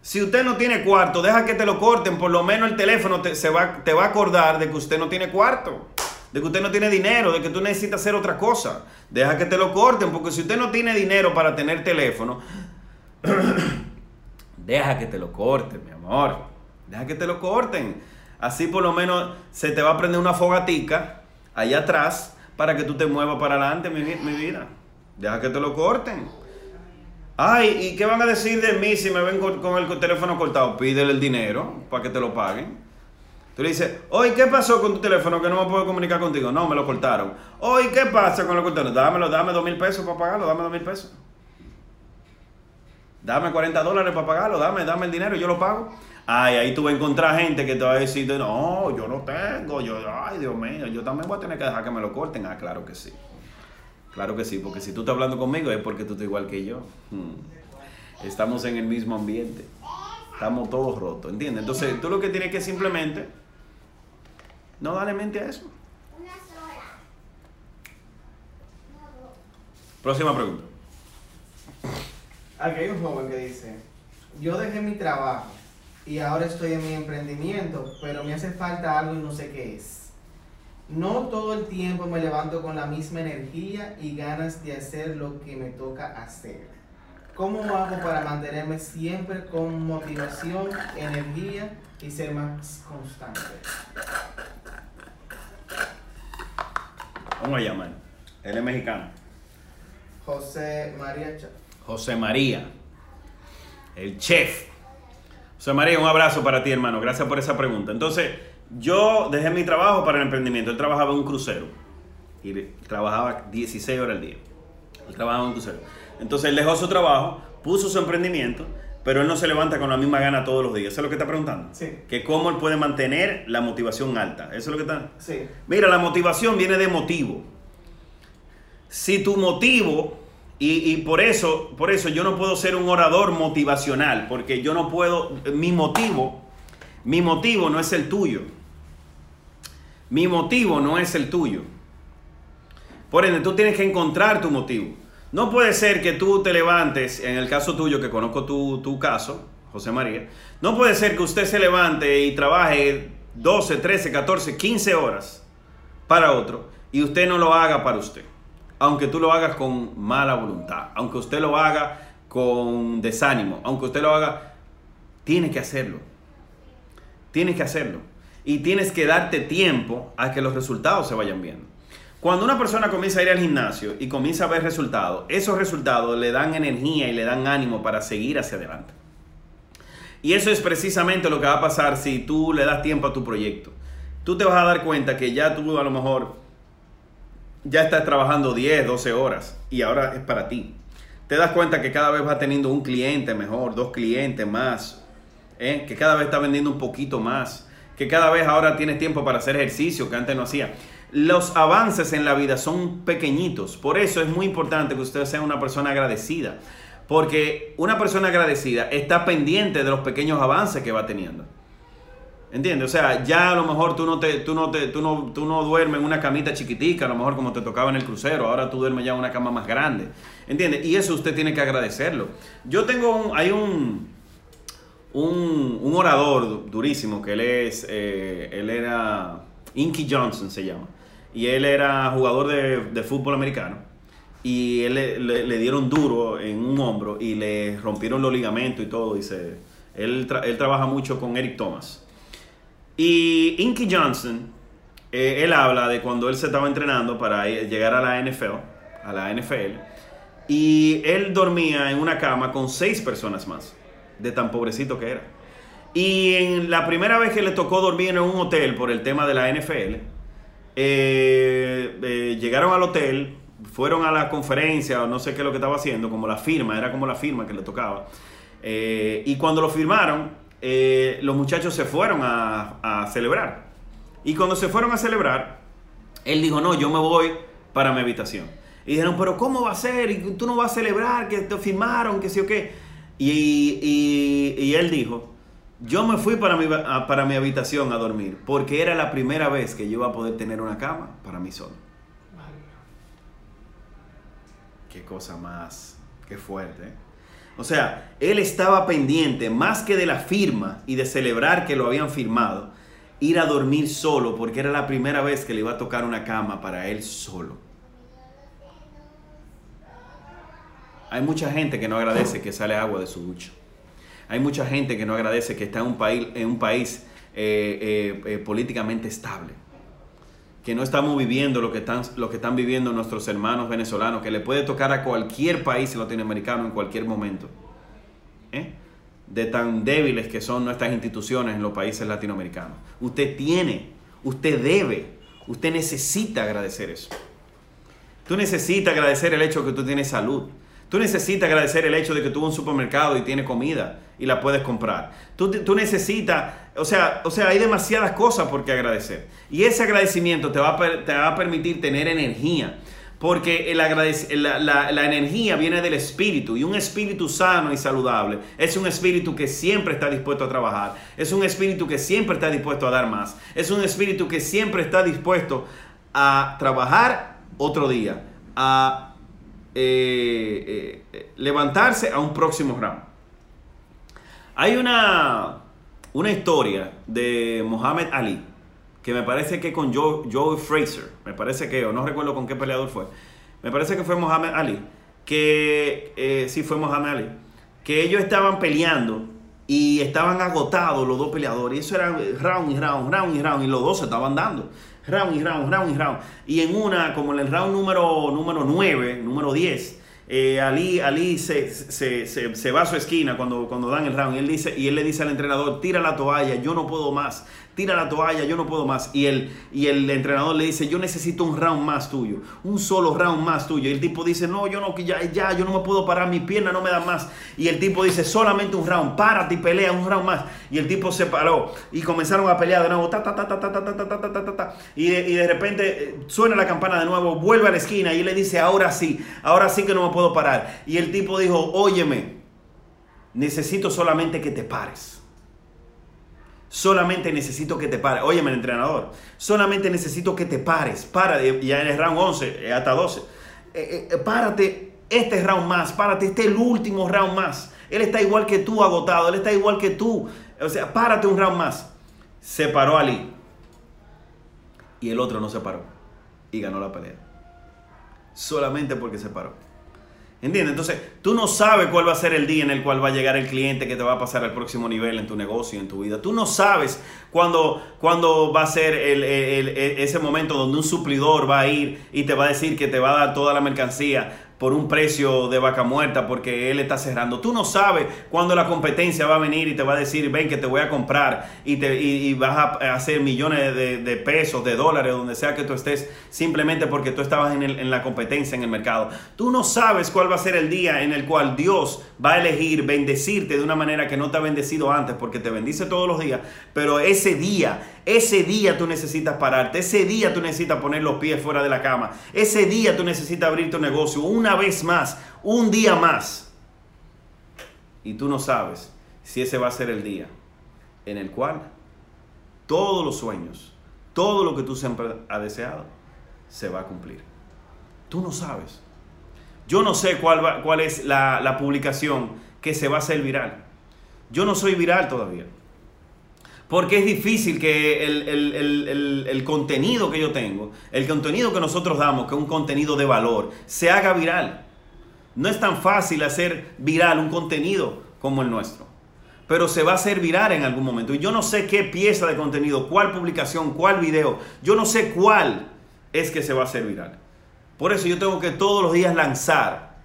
Si usted no tiene cuarto, deja que te lo corten. Por lo menos el teléfono te, se va, te va a acordar de que usted no tiene cuarto de que usted no tiene dinero, de que tú necesitas hacer otra cosa. Deja que te lo corten, porque si usted no tiene dinero para tener teléfono, deja que te lo corten, mi amor. Deja que te lo corten. Así por lo menos se te va a prender una fogatica allá atrás para que tú te muevas para adelante, mi, vida. Deja que te lo corten. Ay, ¿y qué van a decir de mí si me ven con el teléfono cortado? Pídele el dinero para que te lo paguen. Tú le dices, oye, ¿qué pasó con tu teléfono que no me puedo comunicar contigo? No, me lo cortaron. Oye, ¿qué pasa con lo cortaron? Dámelo, dame dos mil pesos para pagarlo, dame dos mil pesos. Dame 40 dólares para pagarlo, dame, dame el dinero, yo lo pago. Ay, ahí tú vas a encontrar gente que te va a decir, no, yo no tengo, yo, ay, Dios mío, yo también voy a tener que dejar que me lo corten. Ah, claro que sí. Claro que sí, porque si tú estás hablando conmigo es porque tú estás igual que yo. Hmm. Estamos en el mismo ambiente. Estamos todos rotos, ¿entiendes? Entonces, tú lo que tienes que simplemente no dale mente a eso. Una sola. Próxima pregunta.
Aquí hay un joven que dice, yo dejé mi trabajo y ahora estoy en mi emprendimiento, pero me hace falta algo y no sé qué es. No todo el tiempo me levanto con la misma energía y ganas de hacer lo que me toca hacer. ¿Cómo hago para mantenerme siempre con motivación, energía y ser más constante?
¿Cómo se llama? Él es mexicano.
José María.
José María. El chef. José María, un abrazo para ti, hermano. Gracias por esa pregunta. Entonces, yo dejé mi trabajo para el emprendimiento. Él trabajaba en un crucero. Y trabajaba 16 horas al día. Él trabajaba en un crucero. Entonces, él dejó su trabajo, puso su emprendimiento pero él no se levanta con la misma gana todos los días. ¿Eso es lo que está preguntando?
Sí.
Que cómo él puede mantener la motivación alta. ¿Eso es lo que está?
Sí.
Mira, la motivación viene de motivo. Si tu motivo, y, y, por eso, por eso yo no puedo ser un orador motivacional, porque yo no puedo, mi motivo, mi motivo no es el tuyo. Mi motivo no es el tuyo. Por ende, tú tienes que encontrar tu motivo. No puede ser que tú te levantes, en el caso tuyo, que conozco tu, tu caso, José María, no puede ser que usted se levante y trabaje 12, 13, 14, 15 horas para otro y usted no lo haga para usted. Aunque tú lo hagas con mala voluntad, aunque usted lo haga con desánimo, aunque usted lo haga, tiene que hacerlo. Tienes que hacerlo. Y tienes que darte tiempo a que los resultados se vayan viendo. Cuando una persona comienza a ir al gimnasio y comienza a ver resultados, esos resultados le dan energía y le dan ánimo para seguir hacia adelante. Y eso es precisamente lo que va a pasar si tú le das tiempo a tu proyecto. Tú te vas a dar cuenta que ya tú a lo mejor ya estás trabajando 10, 12 horas y ahora es para ti. Te das cuenta que cada vez vas teniendo un cliente mejor, dos clientes más, ¿eh? que cada vez está vendiendo un poquito más, que cada vez ahora tienes tiempo para hacer ejercicio que antes no hacía. Los avances en la vida son pequeñitos, por eso es muy importante que usted sea una persona agradecida, porque una persona agradecida está pendiente de los pequeños avances que va teniendo. ¿Entiendes? O sea, ya a lo mejor tú no, te, tú, no te, tú, no, tú no duermes en una camita chiquitica, a lo mejor como te tocaba en el crucero, ahora tú duermes ya en una cama más grande. ¿Entiendes? Y eso usted tiene que agradecerlo. Yo tengo un, hay un, un, un orador durísimo que él es, eh, él era, Inky Johnson se llama, y él era jugador de, fútbol americano. Y él le, dieron duro en un hombro y le rompieron los ligamentos y todo. Dice, él, él trabaja mucho con Eric Thomas. Y Inky Johnson, eh, él habla de cuando él se estaba entrenando para llegar a la NFL, a la NFL, y él dormía en una cama con seis personas más, de tan pobrecito que era. Y en la primera vez que le tocó dormir en un hotel por el tema de la NFL, eh, eh, llegaron al hotel, fueron a la conferencia o no sé qué es lo que estaba haciendo, como la firma, era como la firma que le tocaba. y cuando lo firmaron, eh, los muchachos se fueron a, celebrar. Y cuando se fueron a celebrar, él dijo, no, yo me voy para mi habitación. Y dijeron, pero ¿cómo va a ser? ¿Y tú no vas a celebrar? Que te firmaron, que sí o qué. Y, él dijo, yo me fui para mi, para mi habitación a dormir, porque era la primera vez que yo iba a poder tener una cama para mí solo. Qué cosa más, qué fuerte. ¿eh? O sea, él estaba pendiente más que de la firma y de celebrar que lo habían firmado, ir a dormir solo porque era la primera vez que le iba a tocar una cama para él solo. Hay mucha gente que no agradece que sale agua de su ducha. Hay mucha gente que no agradece que está en un país, en un país eh, eh, eh, políticamente estable. Que no estamos viviendo lo que, están, lo que están viviendo nuestros hermanos venezolanos, que le puede tocar a cualquier país latinoamericano en cualquier momento. De tan débiles que son nuestras instituciones en los países latinoamericanos. Usted tiene, usted debe, usted necesita agradecer eso. Tú necesitas agradecer el hecho que tú tienes salud. Tú necesitas agradecer el hecho de que a un supermercado y tienes comida y la puedes comprar. Tú, tú necesitas, o sea, o sea, hay demasiadas cosas por qué agradecer. Y ese agradecimiento te va a, te va a permitir tener energía. Porque el la, la, la, energía viene del espíritu y un espíritu sano y saludable es un espíritu que siempre está dispuesto a trabajar, es un espíritu que siempre está dispuesto a dar más, es un espíritu que siempre está dispuesto a trabajar otro día, a eh, eh, levantarse a un próximo round. Hay una, una historia de Muhammad Ali, que me parece que con Joe, Joe, Fraser, me parece que, o no recuerdo con qué peleador fue, me parece que fue Muhammad Ali, que eh, sí fue Muhammad Ali, que ellos estaban peleando y estaban agotados los dos peleadores, y eso era round y round, round y round, y los dos se estaban dando round y round, round y round. Y en una, como en el round número, número 9, número 10, eh, Ali, Ali se, se, se, va a su esquina cuando, cuando dan el round él, dice, y él le dice al entrenador, tira la toalla, yo no puedo más, tira la toalla, yo no puedo más. Y el, y el entrenador le dice, yo necesito un round más tuyo, un solo round más tuyo. Y el tipo dice, no, yo no, ya, ya, yo no me puedo parar, mi pierna no me da más. Y el tipo dice, solamente un round, párate y pelea un round más. Y el tipo se paró y comenzaron a pelear de nuevo, Y, de, y de repente suena la campana de nuevo, vuelve a la esquina y le dice, ahora sí, ahora sí que no me puedo parar. Y el tipo dijo, óyeme, necesito solamente que te pares Solamente necesito que te pares. Óyeme, el entrenador. Solamente necesito que te pares. Para, ya en el round 11, eh, hasta 12. Eh, eh, párate este round más. Párate, este es el último round más. Él está igual que tú, agotado. Él está igual que tú. O sea, párate un round más. Se paró Ali. Y el otro no se paró. Y ganó la pelea. Solamente porque se paró. ¿Entiendes? Entonces, tú no sabes cuál va a ser el día en el cual va a llegar el cliente que te va a pasar al próximo nivel en tu negocio, en tu vida. Tú no sabes cuándo, cuándo va a ser ese momento donde un suplidor va a ir y te va a decir que te va a dar toda la mercancía por un precio de vaca muerta porque él está cerrando. Tú no sabes cuándo la competencia va a venir y te va a decir, ven que te voy a comprar y, te, y, vas a hacer millones de, pesos, de dólares, donde sea que tú estés, simplemente porque tú estabas en, en, la competencia, en el mercado. Tú no sabes cuál va a ser el día en el cual Dios va a elegir bendecirte de una manera que no te ha bendecido antes, porque te bendice todos los días, pero ese día ese día tú necesitas pararte, ese día tú necesitas poner los pies fuera de la cama, ese día tú necesitas abrir tu negocio vez más, un día más. Y tú no sabes si ese va a ser el día en el cual todos los sueños, todo lo que tú siempre has deseado, se va a cumplir. Tú no sabes. Yo no sé cuál, cuál es la, la publicación que se va a hacer viral. Yo no soy viral todavía. Porque es difícil que el, contenido que yo tengo, el contenido que nosotros damos, que es un contenido de valor, se haga viral. No es tan fácil hacer viral un contenido como el nuestro. Pero se va a hacer viral en algún momento. Y yo no sé qué pieza de contenido, cuál publicación, cuál video. Yo no sé cuál es que se va a hacer viral. Por eso yo tengo que todos los días lanzar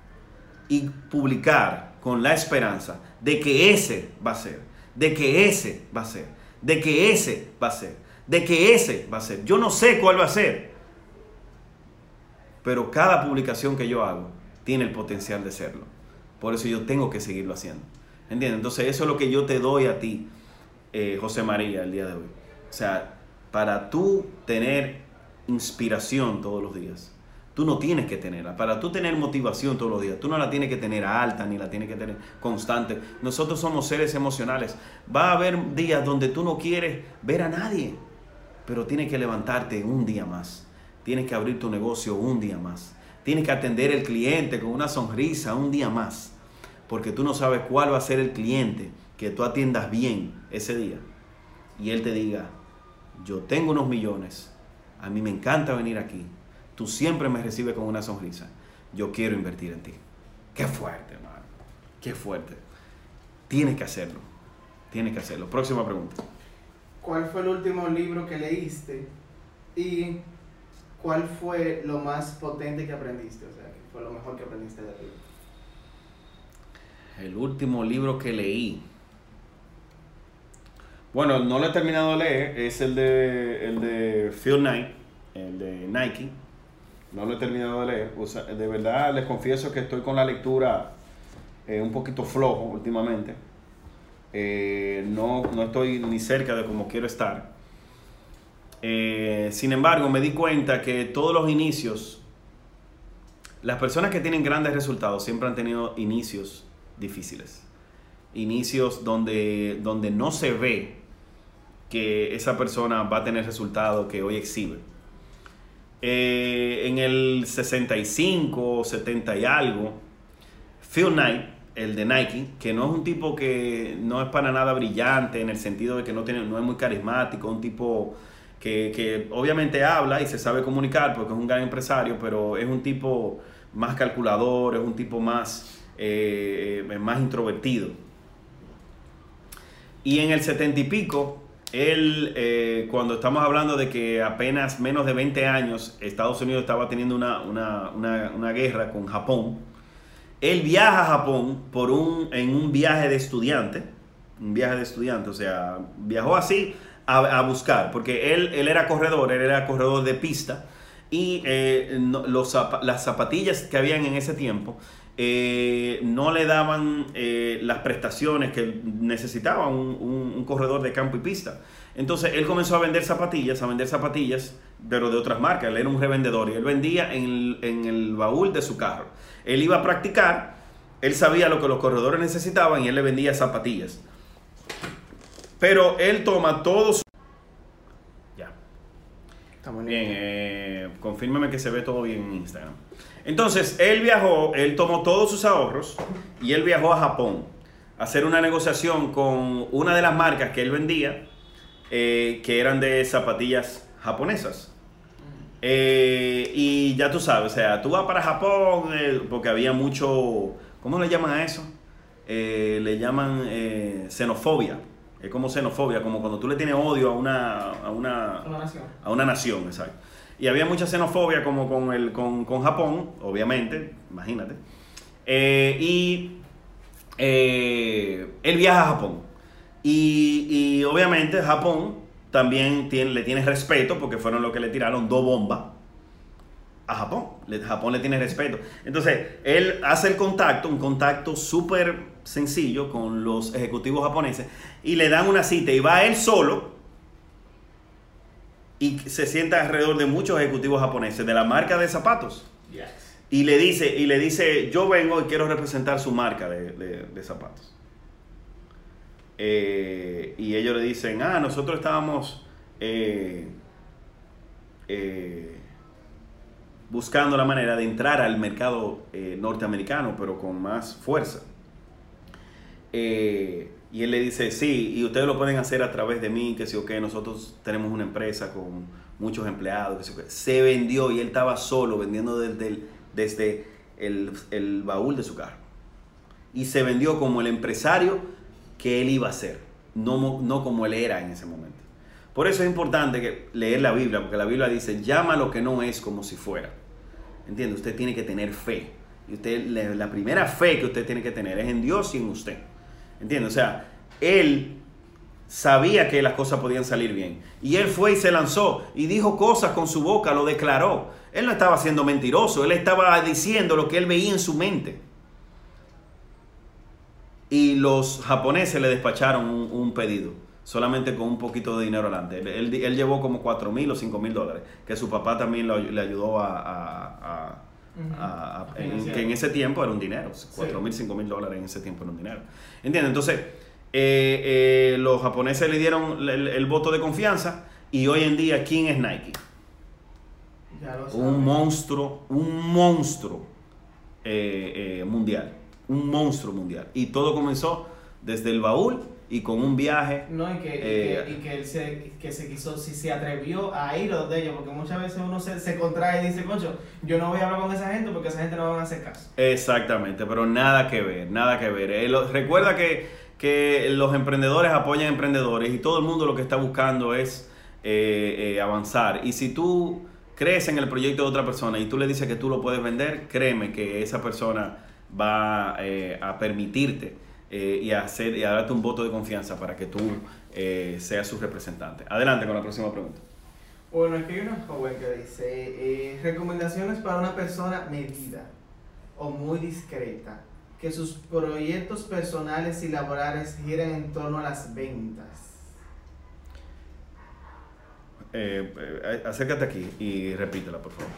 y publicar con la esperanza de que ese va a ser. De que ese va a ser de que ese va a ser, de que ese va a ser. Yo no sé cuál va a ser, pero cada publicación que yo hago tiene el potencial de serlo. Por eso yo tengo que seguirlo haciendo. ¿Entiendes? Entonces eso es lo que yo te doy a ti, eh, José María, el día de hoy. O sea, para tú tener inspiración todos los días, Tú no tienes que tenerla. Para tú tener motivación todos los días, tú no la tienes que tener alta ni la tienes que tener constante. Nosotros somos seres emocionales. Va a haber días donde tú no quieres ver a nadie, pero tienes que levantarte un día más. Tienes que abrir tu negocio un día más. Tienes que atender al cliente con una sonrisa un día más. Porque tú no sabes cuál va a ser el cliente que tú atiendas bien ese día. Y él te diga, yo tengo unos millones. A mí me encanta venir aquí Tú siempre me recibes con una sonrisa. Yo quiero invertir en ti. Qué fuerte, hermano. Qué fuerte. Tienes que hacerlo. Tienes que hacerlo. Próxima pregunta.
¿Cuál fue el último libro que leíste? Y ¿cuál fue lo más potente que aprendiste? O sea, ¿qué fue lo mejor que aprendiste de ti?
El último libro que leí. Bueno, no lo he terminado de leer. Es el de, el de Phil Knight, el de Nike no lo he terminado de leer. de verdad les confieso que estoy con la lectura eh, un poquito flojo últimamente. Eh, no, estoy ni cerca de como quiero estar. Eh, sin embargo, me di cuenta que todos los inicios, las personas que tienen grandes resultados siempre han tenido inicios difíciles. Inicios donde, donde no se ve que esa persona va a tener resultados que hoy exhibe. Eh, en el 65, 70 y algo, Phil Knight, el de Nike, que no es un tipo que no es para nada brillante en el sentido de que no, tiene, no es muy carismático, un tipo que, obviamente habla y se sabe comunicar porque es un gran empresario, pero es un tipo más calculador, es un tipo más, eh, más introvertido. Y en el 70 y pico, él, eh, cuando estamos hablando de que apenas menos de 20 años Estados Unidos estaba teniendo una, guerra con Japón, él viaja a Japón por un, en un viaje de estudiante, un viaje de estudiante, o sea, viajó así a, buscar, porque él, él era corredor, él era corredor de pista, y eh, los, las zapatillas que habían en ese tiempo eh, no le daban eh, las prestaciones que necesitaba un, corredor de campo y pista. Entonces él comenzó a vender zapatillas, a vender zapatillas, pero de otras marcas. Él era un revendedor y él vendía en el, en el baúl de su carro. Él iba a practicar, él sabía lo que los corredores necesitaban y él le vendía zapatillas. Pero él toma todos... Ya.
Está muy
Bien, eh, confírmeme que se ve todo bien en Instagram. Entonces, él viajó, él tomó todos sus ahorros y él viajó a Japón a hacer una negociación con una de las marcas que él vendía, eh, que eran de zapatillas japonesas. Eh, y ya tú sabes, o sea, tú vas para Japón eh, porque había mucho, ¿cómo le llaman a eso? Le llaman xenofobia. Es como xenofobia, como cuando tú le tienes odio a una, a una,
Una nación.
a una nación, exacto. Y había mucha xenofobia como con, el, con, con Japón, obviamente, imagínate. Eh, y eh, él viaja a Japón. Y, y obviamente Japón también tiene, le tiene respeto porque fueron los que le tiraron dos bombas a Japón. Japón le tiene respeto. Entonces, él hace el contacto, un contacto súper sencillo con los ejecutivos japoneses y le dan una cita y va él solo y se sienta alrededor de muchos ejecutivos japoneses de la marca de zapatos
Yes.
y le dice, y le dice yo vengo y quiero representar su marca de, de- de zapatos. Eh, y ellos le dicen, ah, nosotros estábamos eh, eh, buscando la manera de entrar al mercado norteamericano, pero con más fuerza. Eh, y él le dice, sí, y ustedes lo pueden hacer a través de mí, que sí o qué, nosotros tenemos una empresa con muchos empleados, que sí o qué. Se vendió y él estaba solo vendiendo desde el, desde el, el baúl de su carro. Y se vendió como el empresario que él iba a ser, no, no como él era en ese momento. Por eso es importante que leer la Biblia, porque la Biblia dice, llama lo que no es como si fuera. ¿Entiende? Usted tiene que tener fe. Y usted, la primera fe que usted tiene que tener es en Dios y en usted. ¿Entiende? O sea, él sabía que las cosas podían salir bien. Y él fue y se lanzó y dijo cosas con su boca, lo declaró. Él no estaba siendo mentiroso, él estaba diciendo lo que él veía en su mente. Y los japoneses le despacharon un, pedido, solamente con un poquito de dinero adelante. Él, él- llevó como 4 mil o 5 mil dólares, que su papá también le ayudó a... a- a- en- que en ese tiempo era un dinero, 4 mil, 5 mil dólares en ese tiempo era un dinero. ¿Entiendes? Entonces, eh, eh, los japoneses le dieron el, el voto de confianza y hoy en día, ¿quién es Nike?
Ya lo
Un monstruo, un monstruo eh, mundial, un monstruo mundial. Y todo comenzó desde el baúl y con un viaje.
No, y que, y
Eh,
que, y que él se, que se quiso, si se atrevió a ir donde ellos, porque muchas veces uno se, se contrae y dice, concho, yo no voy a hablar con esa gente porque esa gente no va a hacer caso.
Exactamente, pero nada que ver, nada que ver. Eh, lo- recuerda que, que los emprendedores apoyan emprendedores y todo el mundo lo que está buscando es eh, eh, avanzar. Y si tú crees en el proyecto de otra persona y tú le dices que tú lo puedes vender, créeme que esa persona va a permitirte eh, y, hacer, y a darte un voto de confianza para que tú eh, seas su representante. Adelante con la próxima pregunta.
Bueno, aquí hay una joven que dice, eh, recomendaciones para una persona medida o muy discreta, que sus proyectos personales y laborales giren en torno a las ventas.
Eh, acércate aquí y repítela, por favor.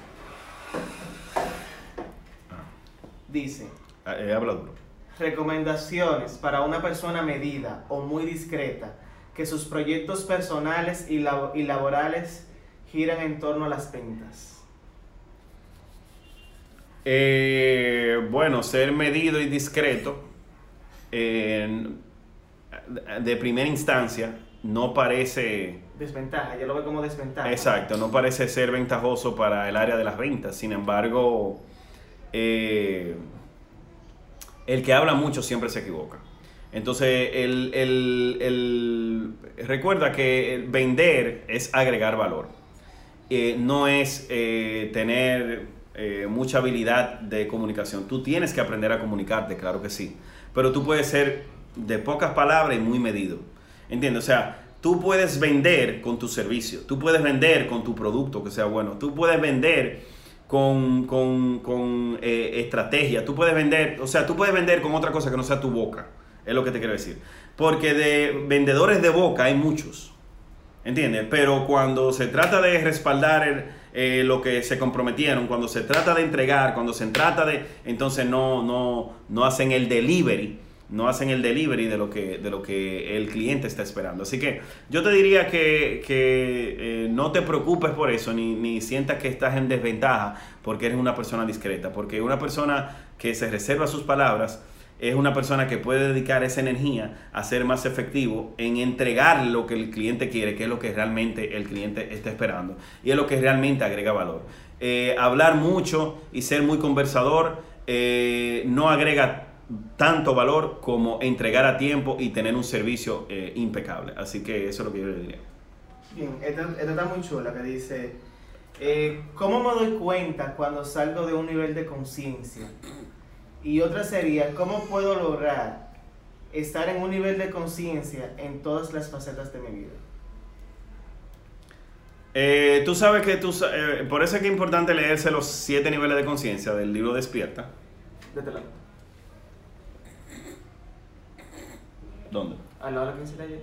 Dice,
Ah, habla duro.
Recomendaciones para una persona medida o muy discreta, que sus proyectos personales y, labo- y laborales giran en torno a las ventas.
Eh, bueno, ser medido y discreto eh, de primera instancia no parece,
Desventaja, yo lo veo como desventaja.
exacto, no parece ser ventajoso para el área de las ventas. Sin embargo, eh, el que habla mucho siempre se equivoca. Entonces, el, el- el- recuerda que vender es agregar valor. Eh, no es eh, tener eh, mucha habilidad de comunicación. Tú tienes que aprender a comunicarte, claro que sí. Pero tú puedes ser de pocas palabras y muy medido. ¿Entiendes? O sea, tú puedes vender con tu servicio, tú puedes vender con tu producto que sea bueno, tú puedes vender con, con, con, eh, estrategia, tú puedes vender, o sea, tú puedes vender con otra cosa que no sea tu boca, es lo que te quiero decir. Porque de vendedores de boca hay muchos. ¿Entiendes? Pero cuando se trata de respaldar eh, lo que se comprometieron, cuando se trata de entregar, cuando se trata de... Entonces no, no, no hacen el delivery, no hacen el delivery de lo que, de lo que el cliente está esperando. Así que yo te diría que, que eh, no te preocupes por eso, ni, ni sientas que estás en desventaja porque eres una persona discreta, porque una persona que se reserva sus palabras es una persona que puede dedicar esa energía a ser más efectivo en entregar lo que el cliente quiere, que es lo que realmente el cliente está esperando y es lo que realmente agrega valor. Eh, hablar mucho y ser muy conversador eh, no agrega tanto valor como entregar a tiempo y tener un servicio eh, impecable. Así que eso es lo que yo le diría.
Bien, esta, esta está muy chula que dice, eh, ¿cómo me doy cuenta cuando salgo de un nivel de conciencia? Y otra sería, ¿cómo puedo lograr estar en un nivel de conciencia en todas las facetas de mi vida?
Eh, tú sabes que tú, eh, por eso es que es importante leerse los siete niveles de conciencia del libro Despierta.
De este lado.
¿Dónde?
Al lado de la que hice ayer.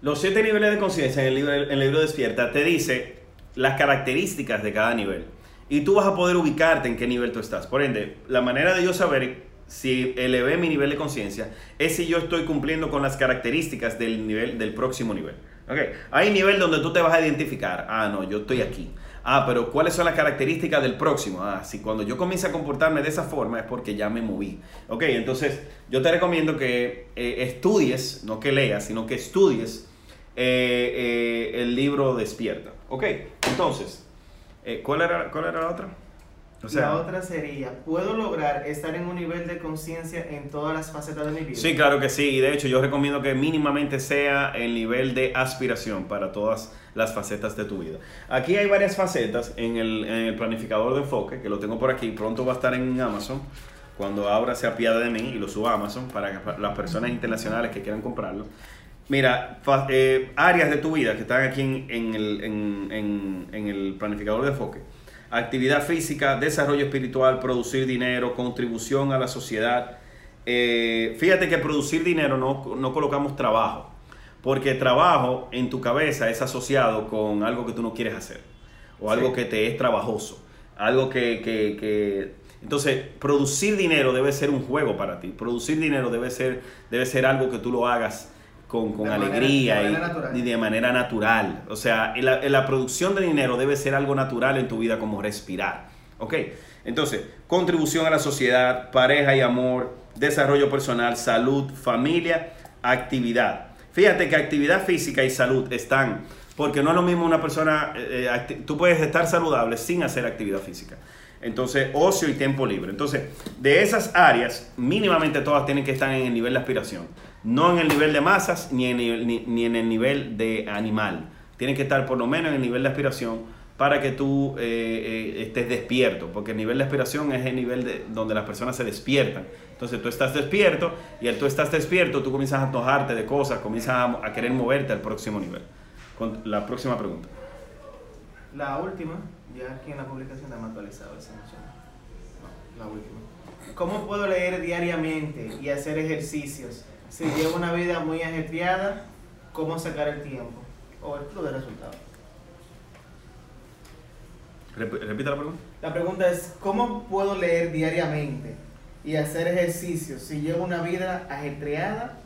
Los siete niveles de conciencia en el libro, en el libro Despierta te dice las características de cada nivel. Y tú vas a poder ubicarte en qué nivel tú estás. Por ende, la manera de yo saber si elevé mi nivel de conciencia es si yo estoy cumpliendo con las características del nivel del próximo nivel. ¿Ok? Hay nivel donde tú te vas a identificar. Ah, no, yo estoy aquí. Ah, pero ¿cuáles son las características del próximo? Ah, si cuando yo comienzo a comportarme de esa forma es porque ya me moví. Ok, entonces yo te recomiendo que eh, estudies, no que leas, sino que estudies eh, eh, el libro Despierta. Ok, entonces, ¿cuál, era, ¿cuál era la otra? O
la otra sería, ¿puedo lograr estar en un nivel de conciencia en todas las facetas de mi vida?
Sí, claro que sí. Y de hecho yo recomiendo que mínimamente sea el nivel de aspiración para todas las facetas de tu vida. Aquí hay varias facetas en el, en el planificador de enfoque, que lo tengo por aquí. Pronto va a estar en Amazon. Cuando abra se apiade de mí y lo suba a Amazon para las personas internacionales que quieran comprarlo. Mira, eh, áreas de tu vida que están aquí en, en el, en el planificador de enfoque. Actividad física, desarrollo espiritual, producir dinero, contribución a la sociedad. Eh, fíjate que producir dinero no, no colocamos trabajo, porque trabajo en tu cabeza es asociado con algo que tú no quieres hacer, o algo
Sí.
que te es trabajoso, algo que, que- que- Entonces, producir dinero debe ser un juego para ti, producir dinero debe ser, debe ser algo que tú lo hagas con, con
manera-
alegría y- de manera natural. O sea, la, la producción de dinero debe ser algo natural en tu vida como respirar. ¿Ok? Entonces, contribución a la sociedad, pareja y amor, desarrollo personal, salud, familia, actividad. Fíjate que actividad física y salud están, porque no es lo mismo una persona, eh, eh, tú puedes estar saludable sin hacer actividad física. Entonces, ocio y tiempo libre. Entonces, de esas áreas, mínimamente todas tienen que estar en el nivel de aspiración. No en el nivel de masas ni en el, ni, ni en el nivel de animal. Tienen que estar por lo menos en el nivel de aspiración para que tú eh, eh, estés despierto. Porque el nivel de aspiración es el nivel de, donde las personas se despiertan. Entonces tú estás despierto y al tú estás despierto, tú comienzas a antojarte de cosas, comienzas a, querer moverte al próximo nivel. Con la próxima pregunta.
La última, ya aquí en la publicación está más actualizado esa la última. ¿Cómo puedo leer diariamente y hacer ejercicios? Si llevo una vida muy ajetreada, ¿cómo sacar el tiempo? O el flujo de resultados.
Rep- repita la pregunta.
La pregunta es, ¿cómo puedo leer diariamente y hacer ejercicios? Si llevo una vida ajetreada,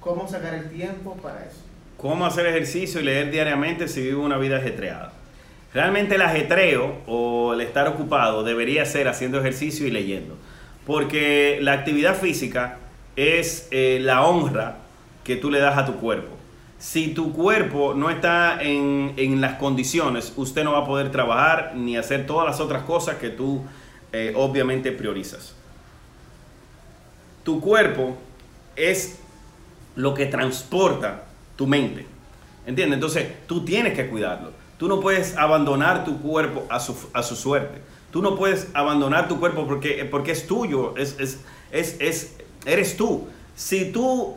¿cómo sacar el tiempo para eso?
¿Cómo hacer ejercicio y leer diariamente si vivo una vida ajetreada? Realmente el ajetreo o el estar ocupado debería ser haciendo ejercicio y leyendo. Porque la actividad física es eh, la honra que tú le das a tu cuerpo. Si tu cuerpo no está en, en las condiciones, usted no va a poder trabajar ni hacer todas las otras cosas que tú eh, obviamente priorizas. Tu cuerpo es lo que transporta tu mente. ¿Entiendes? Entonces tú tienes que cuidarlo. Tú no puedes abandonar tu cuerpo a su, a su suerte. Tú no puedes abandonar tu cuerpo porque, porque es tuyo, es, es, es, es- eres tú. Si tú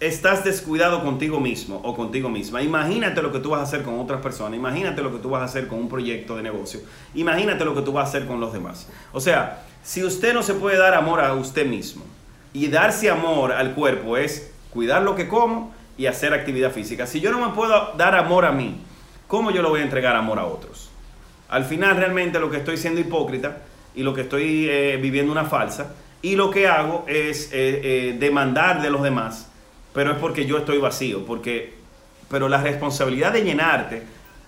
estás descuidado contigo mismo o contigo misma, imagínate lo que tú vas a hacer con otras personas, imagínate lo que tú vas a hacer con un proyecto de negocio, imagínate lo que tú vas a hacer con los demás. O sea, si usted no se puede dar amor a usted mismo y darse amor al cuerpo es cuidar lo que como y hacer actividad física. Si yo no me puedo dar amor a mí, ¿cómo yo le voy a entregar amor a otros? Al final realmente lo que estoy siendo hipócrita y lo que estoy eh, viviendo una falsa y lo que hago es eh, eh, demandar de los demás, pero es porque yo estoy vacío, porque, pero la responsabilidad de llenarte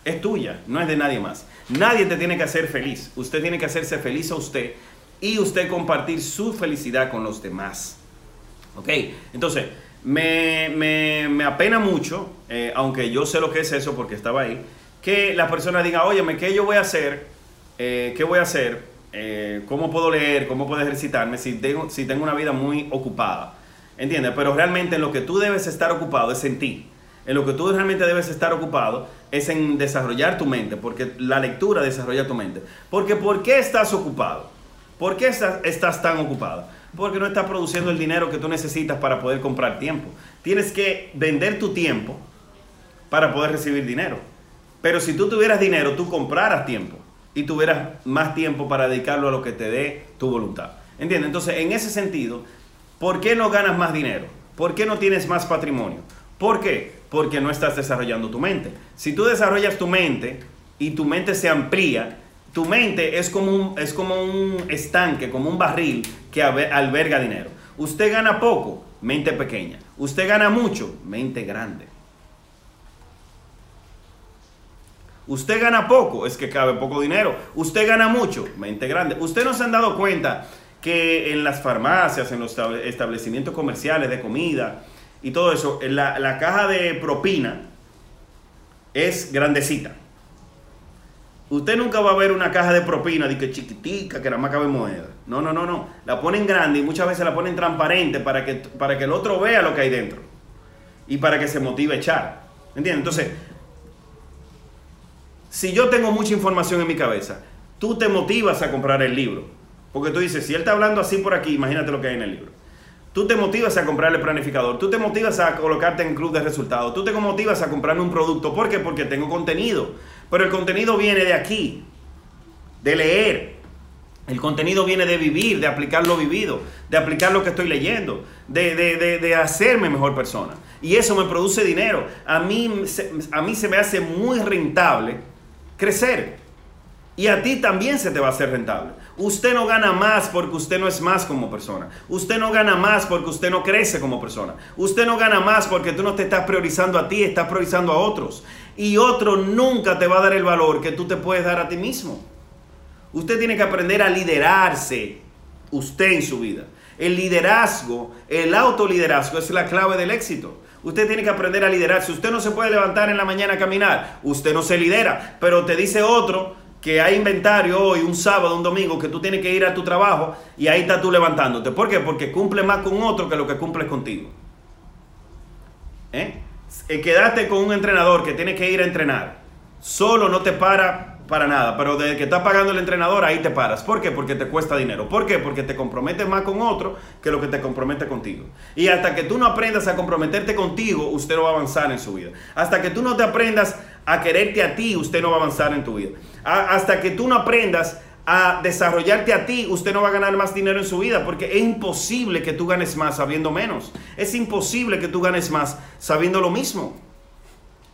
es tuya, no es de nadie más. Nadie te tiene que hacer feliz, usted tiene que hacerse feliz a usted y usted compartir su felicidad con los demás. ¿Ok? Entonces, me, me, me apena mucho, eh, aunque yo sé lo que es eso porque estaba ahí, que la persona diga, óyeme, ¿qué yo voy a hacer? ¿Qué voy a hacer? Eh, cómo puedo leer, cómo puedo ejercitarme si tengo, si tengo una vida muy ocupada. ¿Entiendes? Pero realmente en lo que tú debes estar ocupado es en ti. En lo que tú realmente debes estar ocupado es en desarrollar tu mente, porque la lectura desarrolla tu mente. Porque ¿por qué estás ocupado? ¿Por qué estás, estás tan ocupado? Porque no estás produciendo el dinero que tú necesitas para poder comprar tiempo. Tienes que vender tu tiempo para poder recibir dinero. Pero si tú tuvieras dinero, tú compraras tiempo y tuvieras más tiempo para dedicarlo a lo que te dé tu voluntad. ¿Entiendes? Entonces, en ese sentido, ¿por qué no ganas más dinero? ¿Por qué no tienes más patrimonio? ¿Por qué? Porque no estás desarrollando tu mente. Si tú desarrollas tu mente y tu mente se amplía, tu mente es como un, es como un estanque, como un barril que alberga dinero. Usted gana poco, mente pequeña. Usted gana mucho, mente grande. Usted gana poco, es que cabe poco dinero. Usted gana mucho, mente grande. Usted no se han dado cuenta que en las farmacias, en los establecimientos comerciales de comida y todo eso, la, la caja de propina es grandecita. Usted nunca va a ver una caja de propina de que chiquitica, que nada más cabe moneda. No, no, no, no. La ponen grande y muchas veces la ponen transparente para que, para que el otro vea lo que hay dentro. Y para que se motive a echar. ¿Entiendes? Entonces, si yo tengo mucha información en mi cabeza, tú te motivas a comprar el libro. Porque tú dices, si él está hablando así por aquí, imagínate lo que hay en el libro. Tú te motivas a comprar el planificador, tú te motivas a colocarte en club de resultados, tú te motivas a comprarme un producto. ¿Por qué? Porque tengo contenido. Pero el contenido viene de aquí, de leer. El contenido viene de vivir, de aplicar lo vivido, de aplicar lo que estoy leyendo, de, de, de, hacerme mejor persona. Y eso me produce dinero. A mí, a mí se me hace muy rentable crecer. Y a ti también se te va a hacer rentable. Usted no gana más porque usted no es más como persona. Usted no gana más porque usted no crece como persona. Usted no gana más porque tú no te estás priorizando a ti, estás priorizando a otros. Y otro nunca te va a dar el valor que tú te puedes dar a ti mismo. Usted tiene que aprender a liderarse usted en su vida. El liderazgo, el autoliderazgo es la clave del éxito. Usted tiene que aprender a liderar. Si usted no se puede levantar en la mañana a caminar, usted no se lidera. Pero te dice otro que hay inventario hoy, un sábado, un domingo, que tú tienes que ir a tu trabajo y ahí estás tú levantándote. ¿Por qué? Porque cumple más con otro que lo que cumples contigo. ¿Eh? eh quedaste con un entrenador que tiene que ir a entrenar. Solo no te para para nada, pero desde que está pagando el entrenador, ahí te paras. ¿Por qué? Porque te cuesta dinero. ¿Por qué? Porque te comprometes más con otro que lo que te compromete contigo. Y hasta que tú no aprendas a comprometerte contigo, usted no va a avanzar en su vida. Hasta que tú no te aprendas a quererte a ti, usted no va a avanzar en tu vida. hasta que tú no aprendas a desarrollarte a ti, usted no va a ganar más dinero en su vida, porque es imposible que tú ganes más sabiendo menos. Es imposible que tú ganes más sabiendo lo mismo.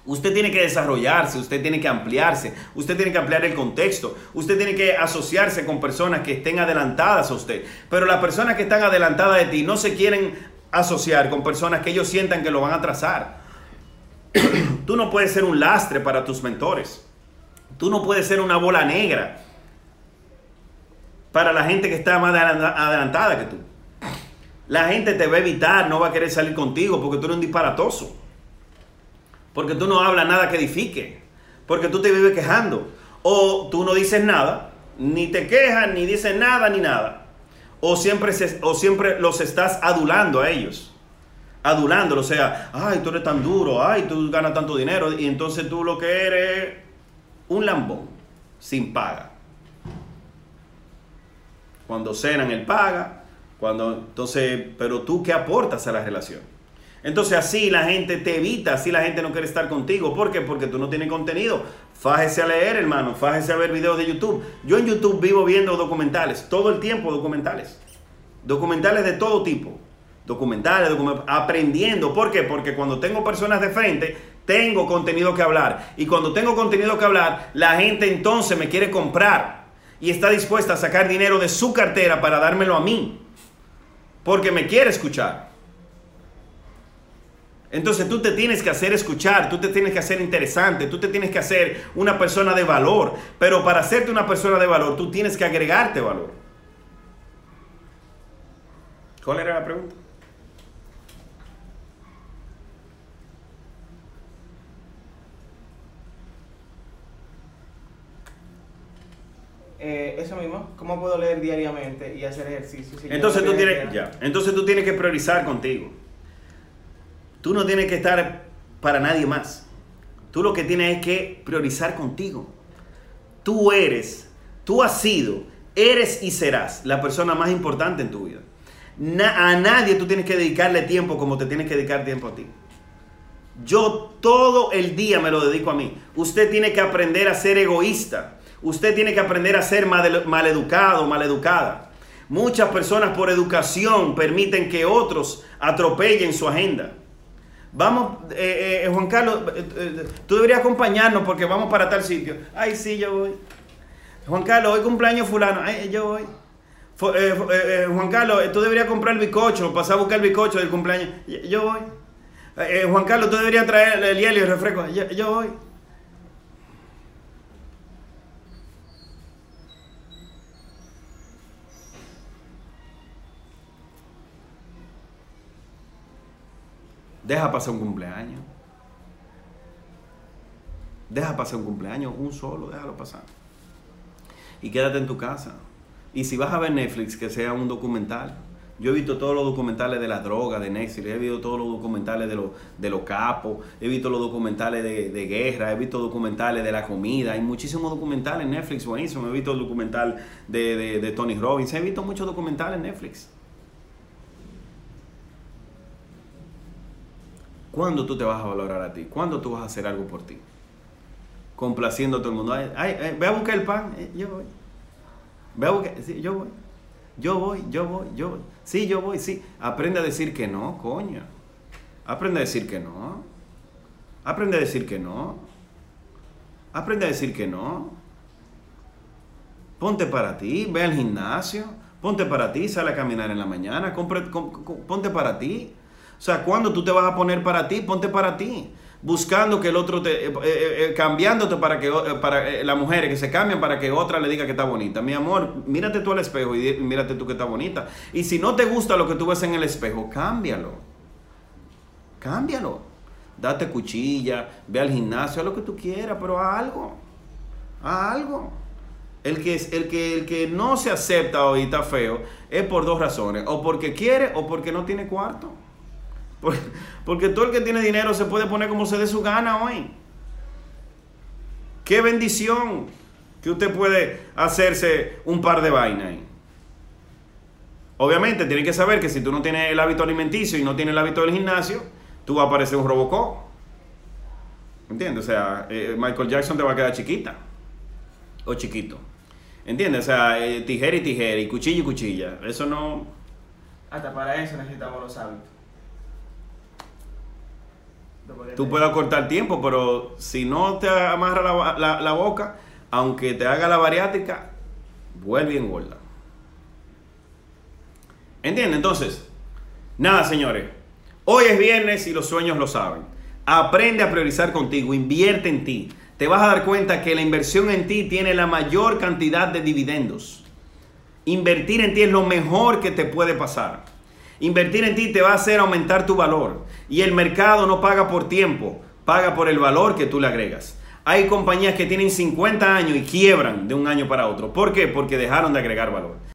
Usted tiene que desarrollarse, usted tiene que ampliarse, usted tiene que ampliar el contexto, usted tiene que asociarse con personas que estén adelantadas a usted. Pero las personas que están adelantadas de ti no se quieren asociar con personas que ellos sientan que lo van a trazar. Tú no puedes ser un lastre para tus mentores. Tú no puedes ser una bola negra para la gente que está más adelantada que tú. La gente te va a evitar, no va a querer salir contigo porque tú eres un disparatoso. Porque tú no hablas nada que edifique. Porque tú te vives quejando. O tú no dices nada, ni te quejas, ni dices nada, ni nada. O siempre, o siempre los estás adulando a ellos. Adulándolo, o sea, ay, tú eres tan duro, ay, tú ganas tanto dinero. Y entonces tú lo que eres, un lambón, sin paga. Cuando cenan, él paga. Cuando, entonces, pero tú qué aportas a la relación. Entonces así la gente te evita, así la gente no quiere estar contigo. ¿Por qué? Porque tú no tienes contenido. Fájese a leer, hermano, fájese a ver videos de YouTube. Yo en YouTube vivo viendo documentales, todo el tiempo documentales. Documentales de todo tipo. Documentales, aprendiendo. ¿Por qué? Porque cuando tengo personas de frente Tengo contenido que hablar. Y cuando tengo contenido que hablar, la gente entonces me quiere comprar y está dispuesta a sacar dinero de su cartera para dármelo a mí. Porque me quiere escuchar. Entonces tú te tienes que hacer escuchar, tú te tienes que hacer interesante, tú te tienes que hacer una persona de valor. Pero para hacerte una persona de valor, tú tienes que agregarte valor. ¿Cuál era la pregunta?
Eh, eso mismo, ¿cómo puedo leer diariamente y hacer ejercicio? si
Entonces tú tienes, ya, entonces tú tienes que priorizar contigo. Tú no tienes que estar para nadie más. Tú lo que tienes es que priorizar contigo. Tú eres, tú has sido, eres y serás la persona más importante en tu vida. A nadie tú tienes que dedicarle tiempo como te tienes que dedicar tiempo a ti. Yo todo el día me lo dedico a mí. Usted tiene que aprender a ser egoísta. Usted tiene que aprender a ser mal- maleducado, maleducada. Muchas personas por educación permiten que otros atropellen su agenda. Vamos, eh, eh, Juan Carlos, eh, eh, tú deberías acompañarnos porque vamos para tal sitio. Ay, sí, yo voy. Juan Carlos, hoy cumpleaños fulano. Ay, yo voy. Eh, eh, eh, Juan Carlos, eh, tú deberías comprar el bizcocho, pasar a buscar el bizcocho del cumpleaños. Yo, voy. Eh, eh, Juan Carlos, tú deberías traer el hielo y el refresco. Yo, yo voy. Deja pasar un cumpleaños. Deja pasar un cumpleaños, un solo, déjalo pasar. Y quédate en tu casa. Y si vas a ver Netflix, que sea un documental. Yo he visto todos los documentales de la droga de Netflix, he visto todos los documentales de, los de los capos, he visto los documentales de, guerra, he visto documentales de la comida. Hay muchísimos documentales en Netflix, buenísimo. He visto el documental de, de, de Tony Robbins, he visto muchos documentales en Netflix. ¿Cuándo tú te vas a valorar a ti? ¿Cuándo tú vas a hacer algo por ti? Complaciendo a todo el mundo. Ay, ve a buscar el pan. Eh, yo voy. Ve a buscar. Sí, yo voy. Yo voy, yo voy, yo voy. Sí, yo voy, sí. Aprende a decir que no, coño. Aprende a decir que no. Aprende a decir que no. Aprende a decir que no. Ponte para ti, ve al gimnasio. Ponte para ti, sale a caminar en la mañana. compre- com- com- ponte para ti. O sea, cuando tú te vas a poner para ti, ponte para ti. Buscando que el otro te. eh, eh, eh, cambiándote para que para las mujeres que se cambian para que otra le diga que está bonita. Mi amor, mírate tú al espejo y mírate tú que está bonita. Y si no te gusta lo que tú ves en el espejo, cámbialo. Cámbialo. Date cuchilla, ve al gimnasio, haz lo que tú quieras, pero haz algo. Haz algo. El que, el, que, el que no se acepta hoy está feo es por dos razones. O porque quiere o porque no tiene cuarto. Por- Porque todo el que tiene dinero se puede poner como se dé su gana hoy. Qué bendición que usted puede hacerse un par de vainas ahí. Obviamente tiene que saber que si tú no tienes el hábito alimenticio y no tienes el hábito del gimnasio, tú vas a parecer un Robocop. ¿Entiendes? O sea, eh, Michael Jackson te va a quedar chiquita. O chiquito. ¿Entiendes? O sea, eh, tijera y tijera y cuchilla y cuchilla. Eso no...
Hasta para eso necesitamos los hábitos.
Tú puedes cortar tiempo, pero si no te amarra la, la- la boca, aunque te haga la bariátrica, vuelve y engorda. ¿Entiendes? Entonces, nada, señores. Hoy es viernes y los sueños lo saben. Aprende a priorizar contigo, invierte en ti. Te vas a dar cuenta que la inversión en ti tiene la mayor cantidad de dividendos. Invertir en ti es lo mejor que te puede pasar. Invertir en ti te va a hacer aumentar tu valor. Y el mercado no paga por tiempo, paga por el valor que tú le agregas. Hay compañías que tienen 50 años y quiebran de un año para otro. ¿Por qué? Porque dejaron de agregar valor.